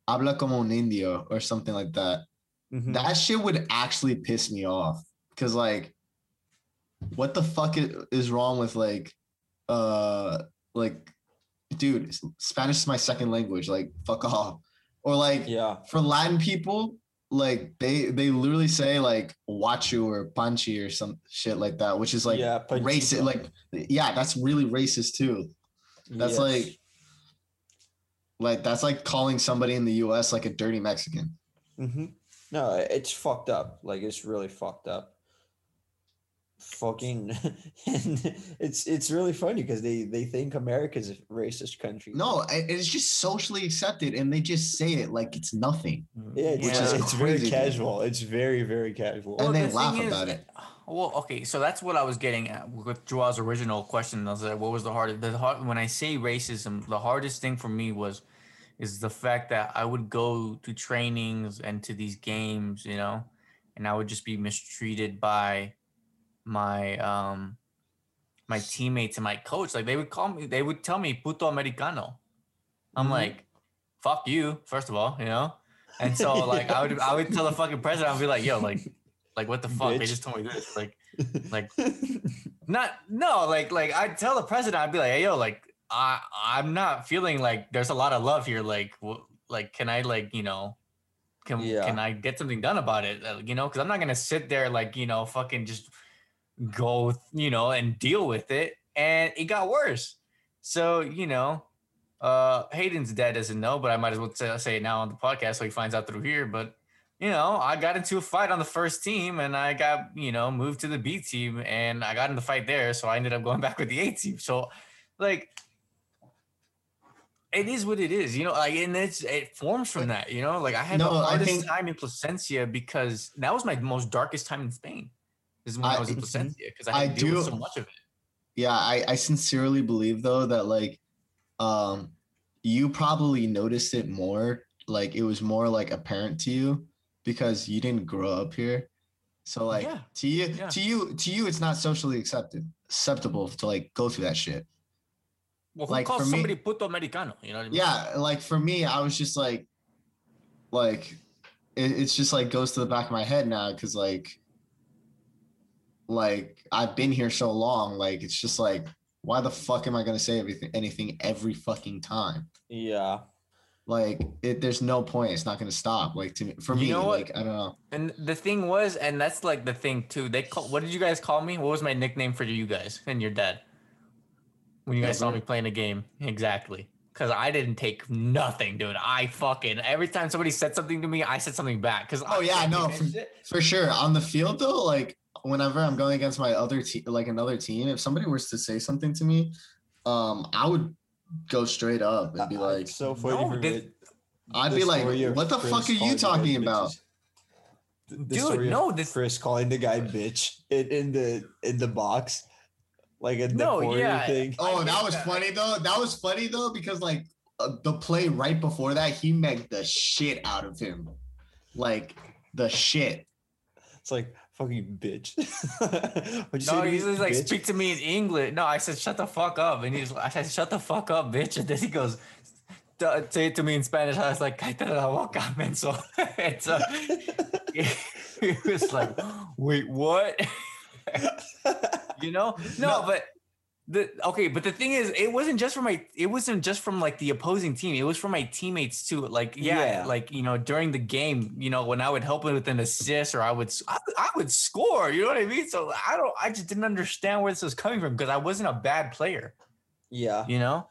Habla como un indio or something like that. Mm-hmm. That shit would actually piss me off cuz like what the fuck is wrong with like uh like dude, Spanish is my second language, like fuck off. Or like yeah. for Latin people, like they they literally say like wachu or panchi or some shit like that, which is like yeah, racist. Like yeah, that's really racist too. That's yes. like Like that's like calling somebody in the U.S. like a dirty Mexican. Mm-hmm. No, it's fucked up. Like it's really fucked up. Fucking, and it's it's really funny because they they think America's a racist country. No, it's just socially accepted, and they just say it like it's nothing. Mm-hmm. Yeah, it's, yeah. it's very casual. It's very very casual, and well, they the laugh about is, it. Well, okay, so that's what I was getting at with Joel's original question. I was like, what was the hardest? The hard when I say racism, the hardest thing for me was is the fact that I would go to trainings and to these games, you know, and I would just be mistreated by my um my teammates and my coach. Like they would call me, they would tell me puto americano. I'm mm-hmm. like, fuck you, first of all, you know? And so like I would I would tell the fucking president, I'd be like, yo, like, like what the fuck? Bitch. They just told me this. Like, like not no, like like I'd tell the president, I'd be like, hey yo, like I I'm not feeling like there's a lot of love here. Like, like can I like you know, can yeah. can I get something done about it? Uh, you know, because I'm not gonna sit there like you know, fucking just go you know and deal with it. And it got worse. So you know, uh, Hayden's dad doesn't know, but I might as well say it now on the podcast so he finds out through here. But you know, I got into a fight on the first team and I got, you know, moved to the B team and I got in the fight there. So I ended up going back with the A team. So, like, it is what it is, you know. Like, and it's it forms from that, you know. Like I had no, the hardest think, time in Plasencia because that was my most darkest time in Spain. This is when I, I was in Plasencia because I, I do so much of it. Yeah, I I sincerely believe though that like, um, you probably noticed it more. Like it was more like apparent to you because you didn't grow up here. So like yeah. to you, yeah. to you, to you, it's not socially accepted acceptable to like go through that shit. Well, who like calls somebody me, puto americano? You know what I mean? Yeah, like for me, I was just like, like, it, it's just like goes to the back of my head now because like, like I've been here so long, like it's just like, why the fuck am I gonna say everything, anything every fucking time? Yeah. Like it, there's no point. It's not gonna stop. Like to me, for you me, like I don't know. And the thing was, and that's like the thing too. They call. What did you guys call me? What was my nickname for you guys and your dad? when you guys saw me playing a game. Exactly. Because I didn't take nothing, dude. I fucking every time somebody said something to me, I said something back. Because oh yeah, no, for, for, sure. On the field though, like whenever I'm going against my other team, like another team, if somebody was to say something to me, um, I would go straight up and be like, "So funny." No, this, I'd be like, "What the Chris fuck are you talking about?" The Dude, no, this Chris calling the guy bitch in, in the in the box like a no, yeah. thing. Oh, that was that. funny though. That was funny though because like uh, the play right before that, he made the shit out of him, like the shit. It's like fucking bitch. no, he's like bitch? speak to me in English. No, I said shut the fuck up, and he's like, I said shut the fuck up, bitch, and then he goes. Say it to me in Spanish. I was like, "Cállate la boca, menso." and so he was like, "Wait, what?" you know? No, no, but the okay, but the thing is, it wasn't just from my it wasn't just from like the opposing team. It was from my teammates too. Like, yeah, yeah. like you know, during the game, you know, when I would help with an assist or I would I, I, would score, you know what I mean? So I don't I just didn't understand where this was coming from because I wasn't a bad player. Yeah. You know?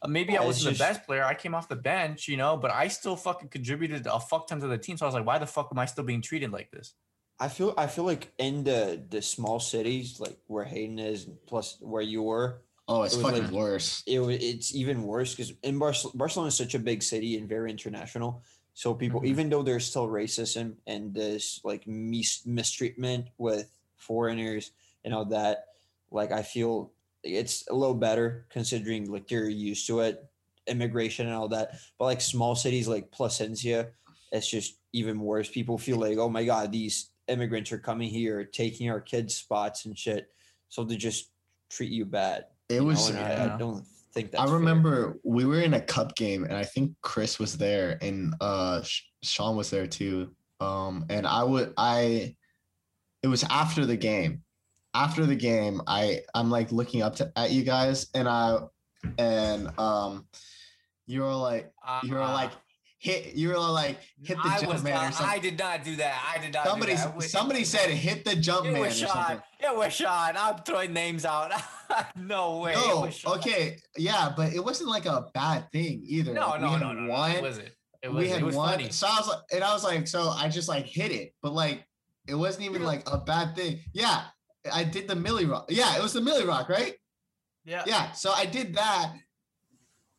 Uh, maybe yeah, I wasn't just, the best player. I came off the bench, you know, but I still fucking contributed a fuck ton to the team. So I was like, why the fuck am I still being treated like this? I feel I feel like in the the small cities like where Hayden is plus where you were. Oh, it's it fucking like, worse. It it's even worse because in Bar- Barcelona is such a big city and very international. So people, mm-hmm. even though there's still racism and this like mis- mistreatment with foreigners and all that, like I feel it's a little better considering like you're used to it, immigration and all that. But like small cities like Plasencia, it's just even worse. People feel like, oh my god, these immigrants are coming here, taking our kids' spots and shit. So they just treat you bad. It you was. Yeah. I, I, don't think that. I remember fair. we were in a cup game, and I think Chris was there, and uh, Sean was there too. Um, and I would I. It was after the game. After the game, I I'm like looking up to, at you guys, and I and um, you were like you were like hit. You were like hit the I jump was man not, or something. I did not do that. I did not. Somebody, do that. Wait, somebody said hit the jump it man was. Sean. It was Sean. I'm throwing names out. no way. No, okay, yeah, but it wasn't like a bad thing either. No, Like, no, no, no, no. won, It. It was. we had it was one. funny. So I was like, and I was like, so I just like hit it, but like it wasn't even like a bad thing. Yeah, I did the Millie Rock. Yeah, it was the Millie Rock, right? Yeah. Yeah. So I did that,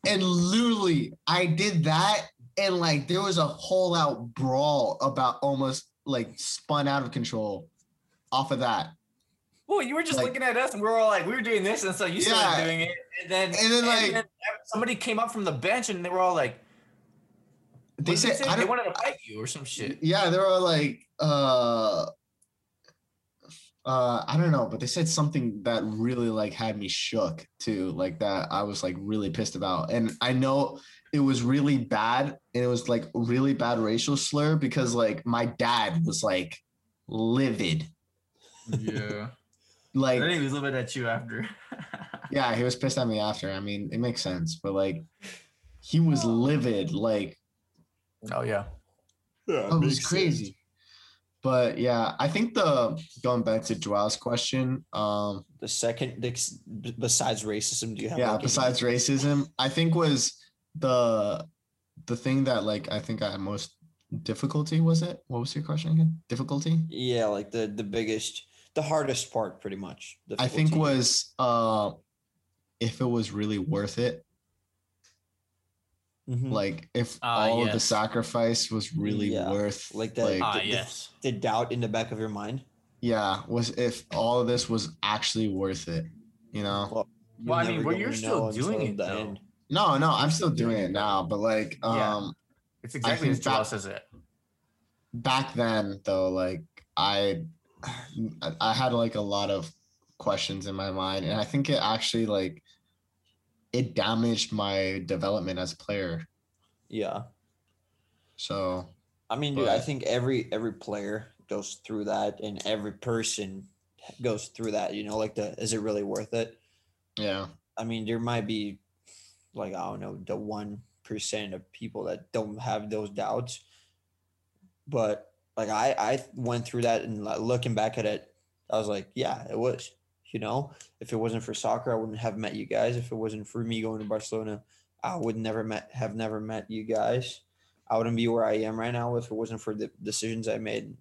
and literally I did that, and like there was a whole out brawl about almost like spun out of control off of that. Well, you were just Like- looking at us, and we were all like, we were doing this, and so you started doing it, and then And then, like- somebody came up from the bench, and they were all like, They said? I they wanted to fight you or some shit. Yeah, they were like, uh, uh, I don't know, but they said something that really like had me shook too, like that I was like really pissed about, and I know it was really bad, and it was like really bad racial slur because like my dad was like livid, Yeah. like he was livid at you after. yeah, he was pissed at me after. I mean, it makes sense, but like he was livid, like oh yeah. Yeah, Oh, it was crazy. But yeah, I think the going back to Joel's question, um, The second, besides racism, do you have? yeah, like, any- besides racism, I think was the the thing that like I think I had most difficulty was it? What was your question again? Difficulty? Yeah, like the the biggest, the hardest part, pretty much. I think was uh if it was really worth it. Mhm. Like if Ah, all of the sacrifice was really Yeah, worth like that- like Ah the- yes. the doubt in the back of your mind. yeah, was if all of this was actually worth it, you know? Well, Well, I mean, never well, you're still doing until it, though. end. No, no, I'm still doing it now, but like Yeah. um It's exactly think as Joel says it. back then though, like I I had like a lot of questions in my mind and I think it actually like it damaged my development as a player. Yeah, So I mean, dude, I think every every player goes through that, and every person goes through that. You know, like the is it really worth it? yeah. I mean, there might be like I don't know the one percent of people that don't have those doubts, but like I I went through that and like, looking back at it, I was like, yeah, it was. You know, if it wasn't for soccer, I wouldn't have met you guys. If it wasn't for me going to Barcelona, I would never met have never met you guys. I wouldn't be where I am right now if it wasn't for the decisions I made.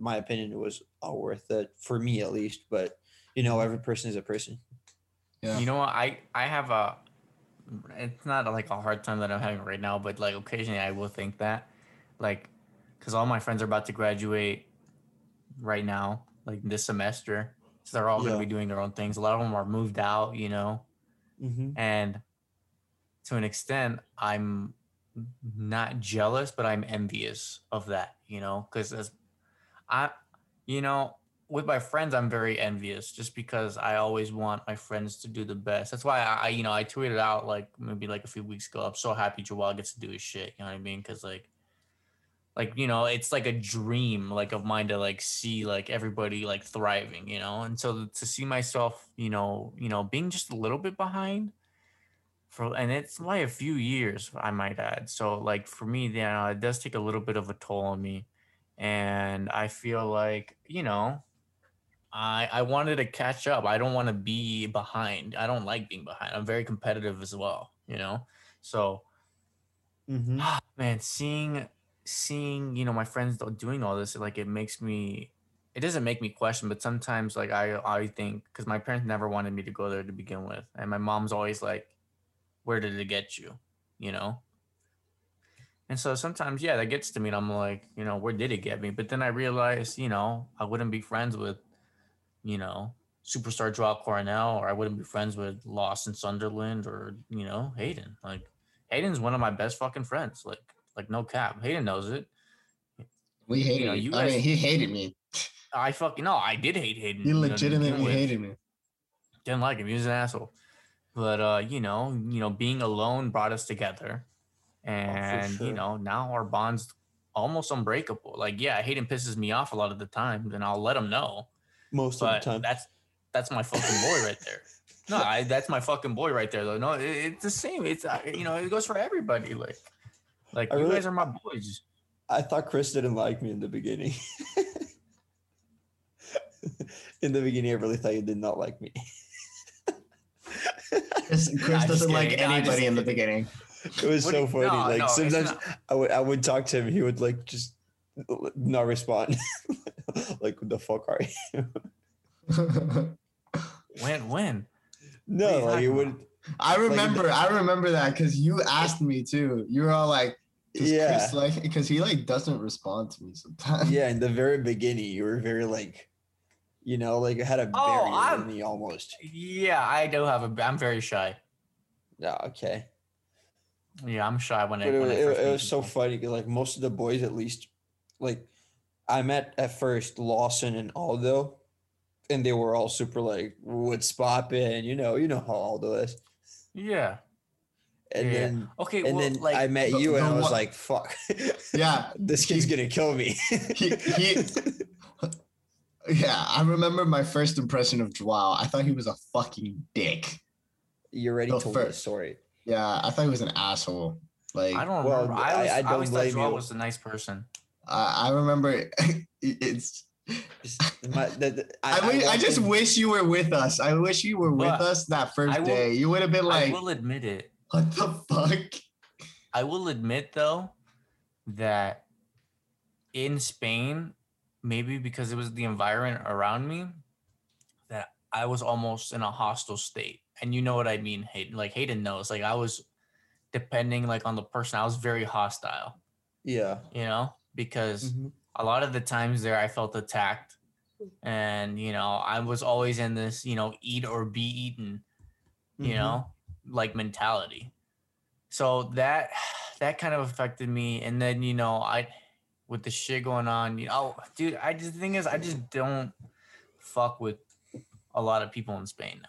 My opinion, it was all worth it for me at least. But you know, every person is a person. Yeah. You know what? I I have a. It's not like a hard time that I'm having right now, but like occasionally I will think that, like, because all my friends are about to graduate right now, like this semester. So they're all going to be doing their own things. A lot of them are moved out, you know, Mm-hmm. and to an extent, I'm not jealous, but I'm envious of that, you know, because as I, you know, with my friends, I'm very envious just because I always want my friends to do the best. That's why I, you know, I tweeted out like maybe like a few weeks ago. I'm so happy Joel gets to do his shit. You know what I mean? Because like, like you know, it's like a dream like of mine to like see like everybody like thriving. You know, and so to see myself, you know, you know, being just a little bit behind for and it's like a few years i might add so like for me you know it does take a little bit of a toll on me and i feel like you know i i wanted to catch up. I don't want to be behind. I don't like being behind. I'm very competitive as well you know? So Mm-hmm. man seeing seeing you know my friends doing all this like it makes me it doesn't make me question but sometimes like i i think because my parents never wanted me to go there to begin with and my mom's always like where did it get you? You know? And so sometimes yeah that gets to me and i'm like you know where did it get me? But then i realize you know i wouldn't be friends with you know superstar Joao Coronel or i wouldn't be friends with Lawson Sunderland or you know Hayden like Hayden's one of my best fucking friends. Like, like no cap. Hayden knows it. We hated know, me. you I guys- mean, he hated me. I fucking no, I did hate Hayden. He you know, legitimately hated me. Didn't like him. He was an asshole. But uh, you know, you know, being alone brought us together, and you sure. know, now our bonds almost unbreakable. Like, yeah, Hayden pisses me off a lot of the time, and I'll let him know. Most But of the time. that's that's my fucking boy right there. No, I, that's my fucking boy right there. Though. No, it, it's the same. It's uh, you know, it goes for everybody. Like, Like I you really, guys are my boys. I thought Chris didn't like me in the beginning. in the beginning, I really thought you did not like me. Chris, Chris doesn't like anybody in the beginning. It was what so you, funny. No, like no, sometimes I would I would talk to him, he would like just not respond. like what the fuck are you? when when? No, like it would. I remember, like, I remember that because you asked me too. You were all like, yeah, Chris like because he like doesn't respond to me sometimes. Yeah, in the very beginning, you were very like, you know, like it had a oh, barrier in me almost. Yeah, I do have a. I'm very shy. Yeah. Okay. Yeah, I'm shy when but it, when it, it, it was so funny because like most of the boys, at least, like I met at first Lawson and Aldo, and they were all super like, "What's poppin'?" You know, you know how Aldo is. Yeah. And yeah. then okay, and well, then like, I met you, and I was like, "Fuck, yeah, this kid's gonna kill me." he, he, yeah, I remember my first impression of Joao. I thought he was a fucking dick. You already told first, the story. Yeah, I thought he was an asshole. Like I don't remember. Well, I, was, I, I, don't I always thought Joao was a nice person. I remember it's my, the, the, I, I, I, I, just wish you were with us. I wish you were with us that first will, day. You would have been like, I will admit it. What the fuck? I will admit though that in Spain, maybe because it was the environment around me, that I was almost in a hostile state. And you know what I mean, Hayden. Like Hayden knows. Like I was depending like on the person, I was very hostile. Yeah. You know? Because mm-hmm a lot of the times there I felt attacked. And, you know, I was always in this, you know, eat or be eaten, you mm-hmm. know, like mentality. So that that kind of affected me. And then, you know, I with the shit going on, you know, dude, I just the thing is I just don't fuck with a lot of people in Spain now.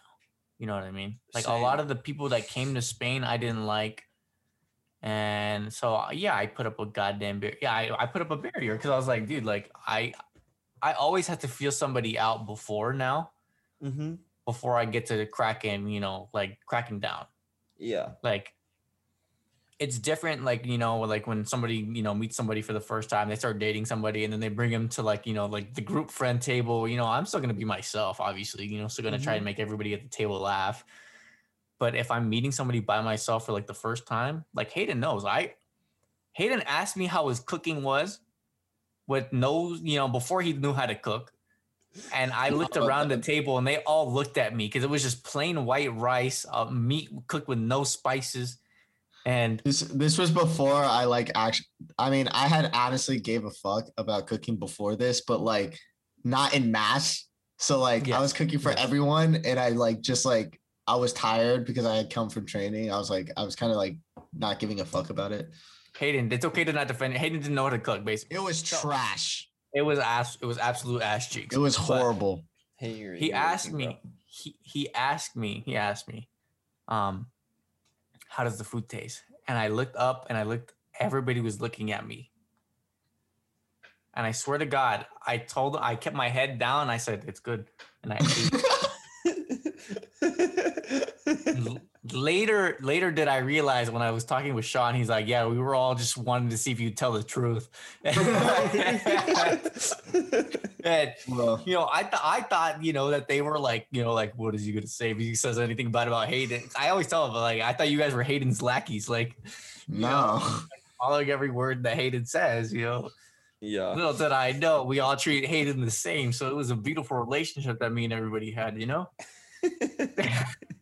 You know what I mean? Like Same. a lot of the people that came to Spain I didn't like and so uh, yeah, I put up a goddamn barrier. Yeah, I, I put up a barrier because I was like, dude, like I I always have to feel somebody out before now. Mm-hmm. Before I get to cracking, you know, like cracking down. Yeah. Like it's different, like, you know, like when somebody, you know, meets somebody for the first time, they start dating somebody and then they bring them to like, you know, like the group friend table. You know, I'm still gonna be myself, obviously, you know, still gonna mm-hmm. try and make everybody at the table laugh. But if I'm meeting somebody by myself for like the first time, like Hayden knows, I Hayden asked me how his cooking was with no, you know, before he knew how to cook. And I looked around the table and they all looked at me because it was just plain white rice, uh, meat cooked with no spices. And this this was before I like actually I mean, I had honestly gave a fuck about cooking before this, but like not in mass. So like yes. I was cooking for yes. everyone and I like just like I was tired because I had come from training. I was like, I was kind of like not giving a fuck about it. Hayden, it's okay to not defend it. Hayden didn't know how to cook, basically. It was trash. It was ass. It was absolute ass cheeks. It was horrible. Hey, he asked me. He he asked me. He asked me, um, how does the food taste? And I looked up and I looked. Everybody was looking at me. And I swear to God, I told. I kept my head down. I said, "It's good," and I ate. later later did I realize when I was talking with Sean, he's like, Yeah, we were all just wanting to see if you'd tell the truth. and, well, you know, I thought I thought, you know, that they were like, you know, like, what is he gonna say if he says anything bad about Hayden? I always tell him, like, I thought you guys were Hayden's lackeys, like no. Know, following every word that Hayden says, you know. Yeah. Little did I know we all treat Hayden the same. So it was a beautiful relationship that me and everybody had, you know?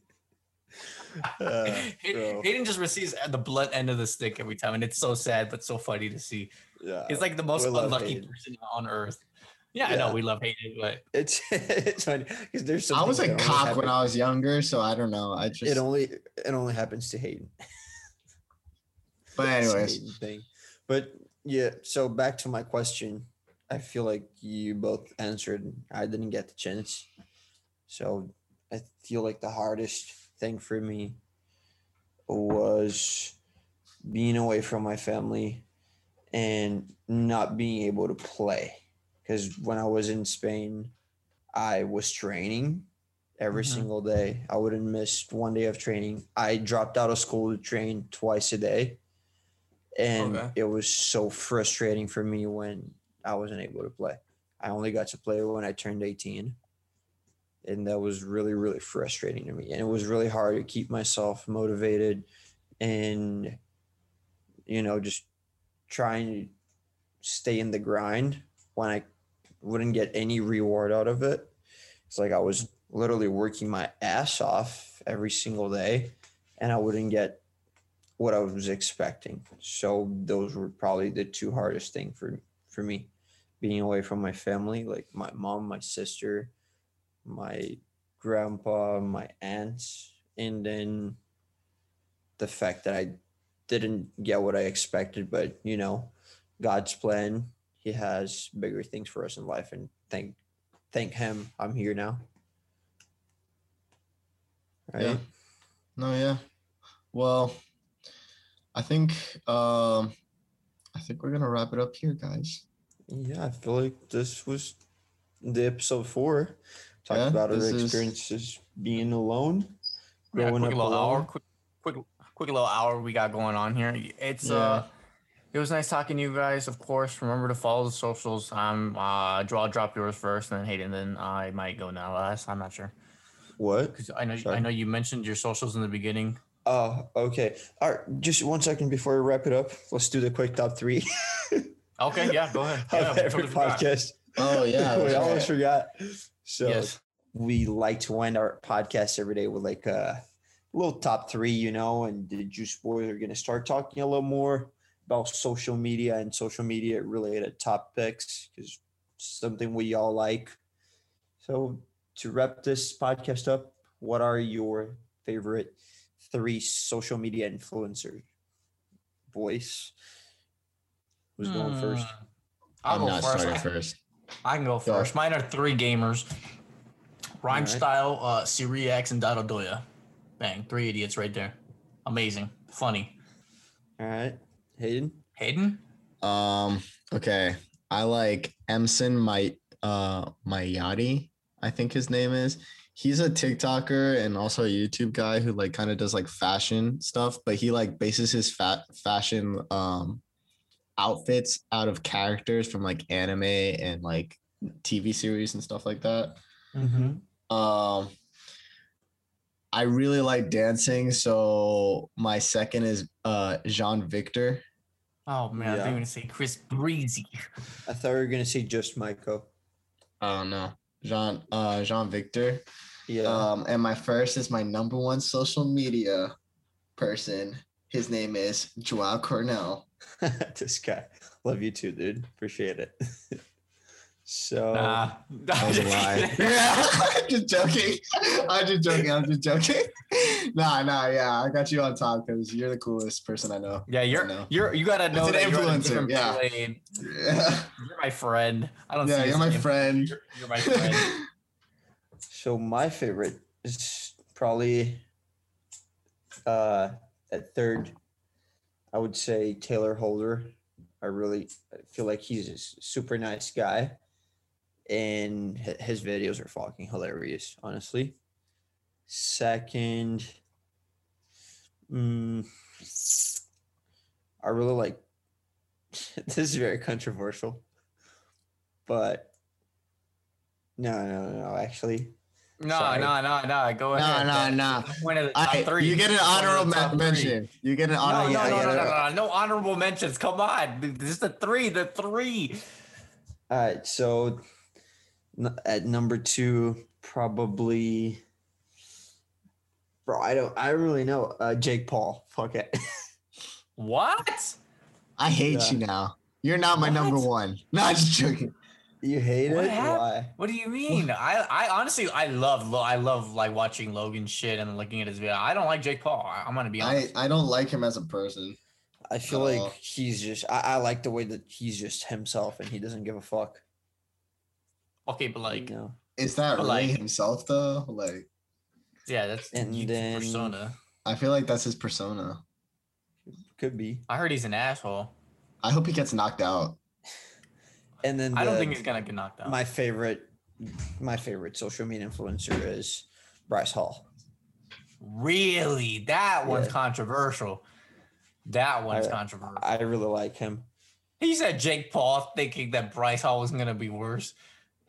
uh, Hayden just receives the blunt end of the stick every time, and it's so sad but so funny to see. Yeah, he's like the most unlucky person on earth. Yeah, yeah, I know we love Hayden, but it's it's funny because there's. So I was a cock when I was younger, so I don't know. I just it only it only happens to Hayden. but anyways, thing. But yeah, so back to my question. I feel like you both answered. I didn't get the chance. So I feel like the hardest thing for me was being away from my family and not being able to play. Because when I was in Spain, I was training every mm-hmm. single day. I wouldn't miss one day of training. I dropped out of school to train twice a day. and okay. it was so frustrating for me when I wasn't able to play. I only got to play when I turned 18. And that was really, really frustrating to me. And it was really hard to keep myself motivated and, you know, just trying to stay in the grind when I wouldn't get any reward out of it. It's like I was literally working my ass off every single day and I wouldn't get what I was expecting. So those were probably the two hardest thing for for me, being away from my family, like my mom, my sister, my grandpa, my aunts, and then the fact that I didn't get what I expected, but you know, God's plan, he has bigger things for us in life and thank thank him I'm here now. Right? Yeah. No, yeah. Well, I think um I think we're gonna wrap it up here, guys. Yeah, I feel like this was the episode four. Talked yeah, about our experiences is... being alone, growing yeah, quick up little alone. Hour, quick, quick, quick little hour we got going on here. It's yeah. uh, it was nice talking to you guys. Of course, remember to follow the socials. I'm uh, draw drop yours first, and then Hayden. Then I might go now last. I'm not sure. What? Because I know Sorry. I know you mentioned your socials in the beginning. Oh, okay. All right. Just one second before we wrap it up. Let's do the quick top three. okay. Yeah. Go ahead. Yeah, every totally podcast. Oh yeah. we almost forgot. So yes. we like to end our podcast every day with like a little top three, you know. And the Juice Boys are going to start talking a little more about social media and social media related topics because something we all like. So to wrap this podcast up, what are your favorite three social media influencers. Voice. Who's going hmm. first? I'll I'm go not first. starting first. I can go first. Mine are three gamers. Rhyme right. style, uh, Siri X, and Dado Doya. Bang, three idiots right there. Amazing, funny. All right, Hayden. Hayden. Um. Okay, I like Emson my uh my Mayati. I think his name is he's a TikToker and also a YouTube guy who like kind of does like fashion stuff, but he like bases his fat fashion um outfits out of characters from like anime and like TV series and stuff like that. Mm-hmm. Um I really like dancing, so my second is uh Jean Victor. Oh man, yeah. I was gonna say Chris Breezy. I thought we were gonna say just Michael. Oh no. Jean uh Jean Victor. Yeah. Um, and my first is my number one social media person. His name is Joao Cornell. this guy. Love you too, dude. Appreciate it. so nah. that was a lie. yeah, I'm just joking. I'm just joking. I'm just joking. nah, nah, yeah. I got you on top because you're the coolest person I know. Yeah, you're know. you're you gotta know that influencer. yeah. yeah. You're my friend. I don't yeah, you're my friend. You're, you're my friend. So my favorite is probably uh, at third. I would say Taylor Holder. I really feel like he's a super nice guy, and his videos are fucking hilarious. Honestly. Second, um, I really like. this is very controversial, but no, no, no. Actually, no, no, no, no. Go ahead. No, no, no. One of the top I, three. You get an honorable mention. You get an honorable. No, no, no, no, no, no, no. honorable mentions. Come on, this is the three. The three. All right. So at number two, probably. Bro, I don't. I don't really know. Uh, Jake Paul. Fuck it. what? I hate yeah. you now. You're not my what? number one. No, I'm just joking. You hate what it? Why? What do you mean? I, I honestly, I love, I love like watching Logan shit and looking at his video. I don't like Jake Paul. I, am gonna be honest. I, I don't like him as a person. I feel like all. he's just. I, I like the way that he's just himself and he doesn't give a fuck. Okay, but like, you know? is that really like, himself though? Like, yeah, that's and then, persona. I feel like that's his persona. Could be. I heard he's an asshole. I hope he gets knocked out. And then the, I don't think he's gonna get knocked out. My favorite, my favorite social media influencer is Bryce Hall. Really, that one's yeah. controversial. That one's I, controversial. I really like him. He said Jake Paul thinking that Bryce Hall was going to be worse.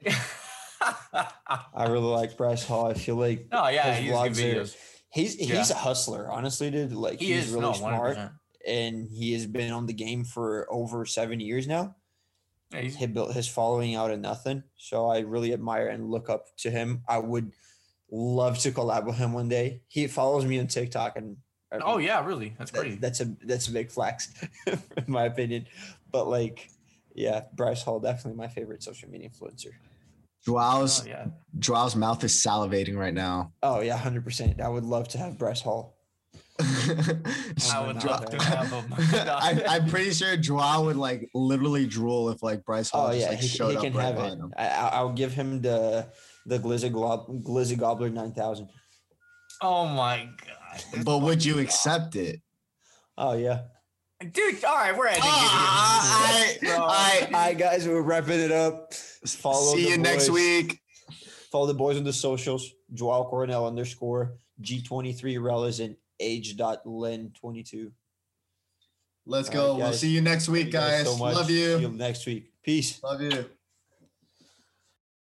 I really like Bryce Hall. I feel like oh yeah, he's videos. He's he's yeah. a hustler, honestly, dude. Like he he's is, really no, smart, and he has been on the game for over seven years now. Yeah, he built his following out of nothing, so I really admire and look up to him. I would love to collab with him one day. He follows me on TikTok, and oh yeah, really, that's that, pretty. That's a that's a big flex, in my opinion. But like, yeah, Bryce Hall definitely my favorite social media influencer. Joao's oh, yeah. Joao's mouth is salivating right now. Oh yeah, hundred percent. I would love to have Bryce Hall. I would love to have him. I, am pretty sure Joao would like literally drool if like Bryce Hall. Oh just, yeah, like, he, showed he can right have it. I, will give him the the Glizzy, Glob, Glizzy Gobbler nine thousand. Oh my god! But would you accept it? Oh yeah. Dude, all right, we're ending uh, it. All right, all right, guys, we're wrapping it up. Follow See you boys. next week. Follow the boys on the socials. Joao Coronel underscore G23 Relas and age.len22. Let's go. Right, we'll see you next week, guys. so Love you. See you next week. Peace. Love you.